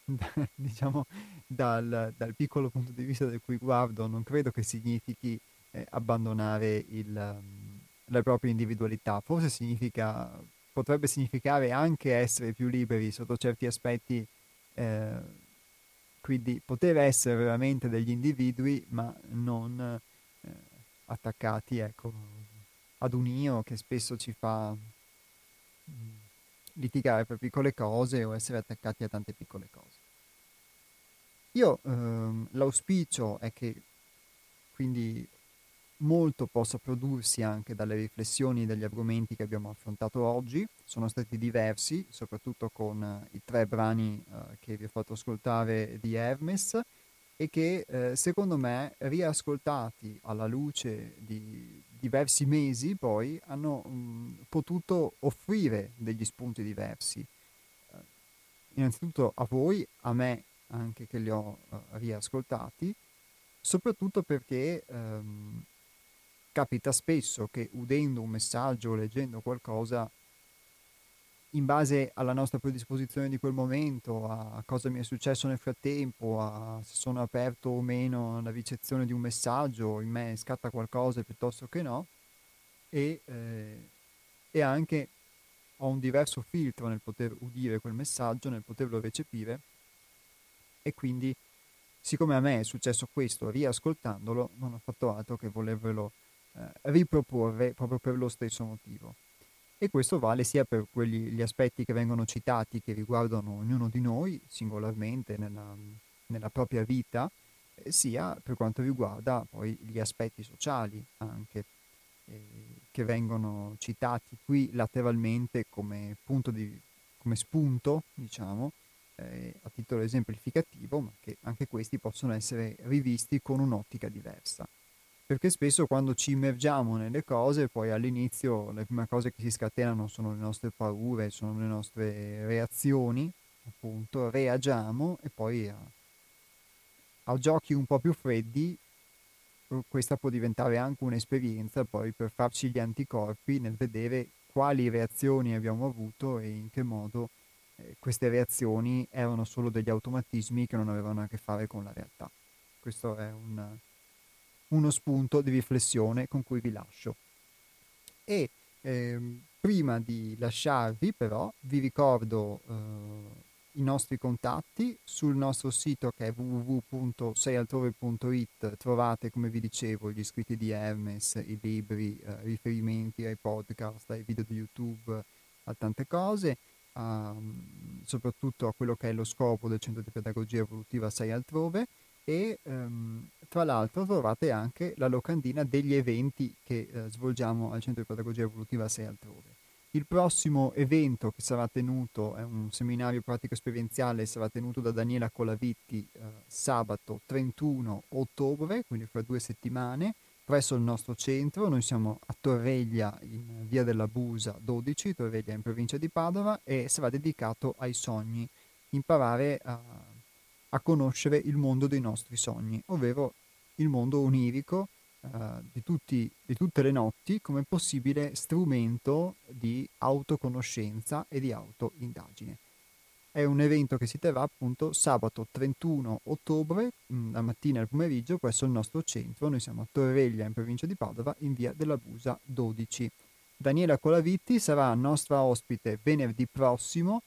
[LAUGHS] diciamo dal, dal, piccolo punto di vista del cui guardo, non credo che significhi eh, abbandonare il, um, la propria individualità. Forse significa, potrebbe significare anche essere più liberi sotto certi aspetti eh, quindi poter essere veramente degli individui ma non eh, attaccati ecco, ad un io che spesso ci fa mm, litigare per piccole cose o essere attaccati a tante piccole cose. Io ehm, l'auspicio è che quindi molto possa prodursi anche dalle riflessioni e dagli argomenti che abbiamo affrontato oggi. Sono stati diversi, soprattutto con eh, i tre brani eh, che vi ho fatto ascoltare di Hermes e che eh, secondo me riascoltati alla luce di diversi mesi poi hanno mh, potuto offrire degli spunti diversi. Eh, innanzitutto a voi, a me anche che li ho uh, riascoltati, soprattutto perché um, capita spesso che udendo un messaggio o leggendo qualcosa, in base alla nostra predisposizione di quel momento, a cosa mi è successo nel frattempo, a se sono aperto o meno alla ricezione di un messaggio, in me scatta qualcosa piuttosto che no, e, eh, e anche ho un diverso filtro nel poter udire quel messaggio, nel poterlo recepire, e quindi siccome a me è successo questo riascoltandolo, non ho fatto altro che volervelo eh, riproporre proprio per lo stesso motivo. E questo vale sia per quegli, gli aspetti che vengono citati, che riguardano ognuno di noi singolarmente nella, nella propria vita, eh, sia per quanto riguarda poi gli aspetti sociali anche, eh, che vengono citati qui lateralmente come, di, come spunto, diciamo, eh, a titolo esemplificativo, ma che anche questi possono essere rivisti con un'ottica diversa perché spesso quando ci immergiamo nelle cose, poi all'inizio le prime cose che si scatenano sono le nostre paure, sono le nostre reazioni, appunto, reagiamo e poi a, a giochi un po' più freddi questa può diventare anche un'esperienza poi per farci gli anticorpi nel vedere quali reazioni abbiamo avuto e in che modo eh, queste reazioni erano solo degli automatismi che non avevano a che fare con la realtà. Questo è un, uno spunto di riflessione con cui vi lascio. E ehm, prima di lasciarvi però vi ricordo eh, i nostri contatti sul nostro sito che è www.seialtrove.it trovate come vi dicevo gli scritti di Hermes, i libri, eh, riferimenti ai podcast, ai video di YouTube, a tante cose, um, soprattutto a quello che è lo scopo del centro di pedagogia evolutiva Sei Altrove e um, tra l'altro trovate anche la locandina degli eventi che eh, svolgiamo al centro di pedagogia evolutiva Sei Altrove. Il prossimo evento che sarà tenuto è un seminario pratico esperienziale, sarà tenuto da Daniela Colavitti eh, sabato 31 ottobre, quindi fra due settimane, presso il nostro centro. Noi siamo a Torreglia in via della Busa 12, Torreglia in provincia di Padova e sarà dedicato ai sogni, imparare a, a conoscere il mondo dei nostri sogni, ovvero il mondo onirico uh, di, tutti, di tutte le notti come possibile strumento di autoconoscenza e di autoindagine. È un evento che si terrà appunto sabato 31 ottobre, la mattina e il pomeriggio, presso il nostro centro. Noi siamo a Torreglia, in provincia di Padova, in via della Busa 12. Daniela Colavitti sarà nostra ospite venerdì prossimo,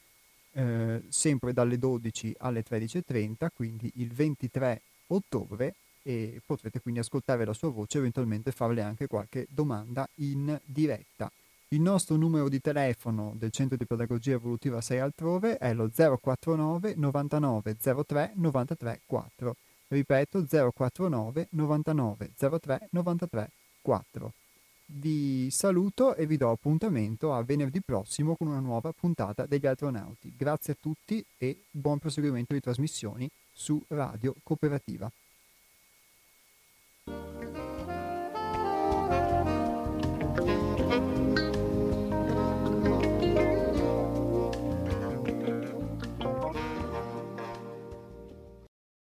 eh, sempre dalle 12 alle 13.30, quindi il 23 ottobre e potrete quindi ascoltare la sua voce e eventualmente farle anche qualche domanda in diretta. Il nostro numero di telefono del Centro di Pedagogia Evolutiva 6 altrove è lo 049 99 03 93 4. Ripeto 049 99 03 93 4. Vi saluto e vi do appuntamento a venerdì prossimo con una nuova puntata degli astronauti. Grazie a tutti e buon proseguimento di trasmissioni su Radio Cooperativa.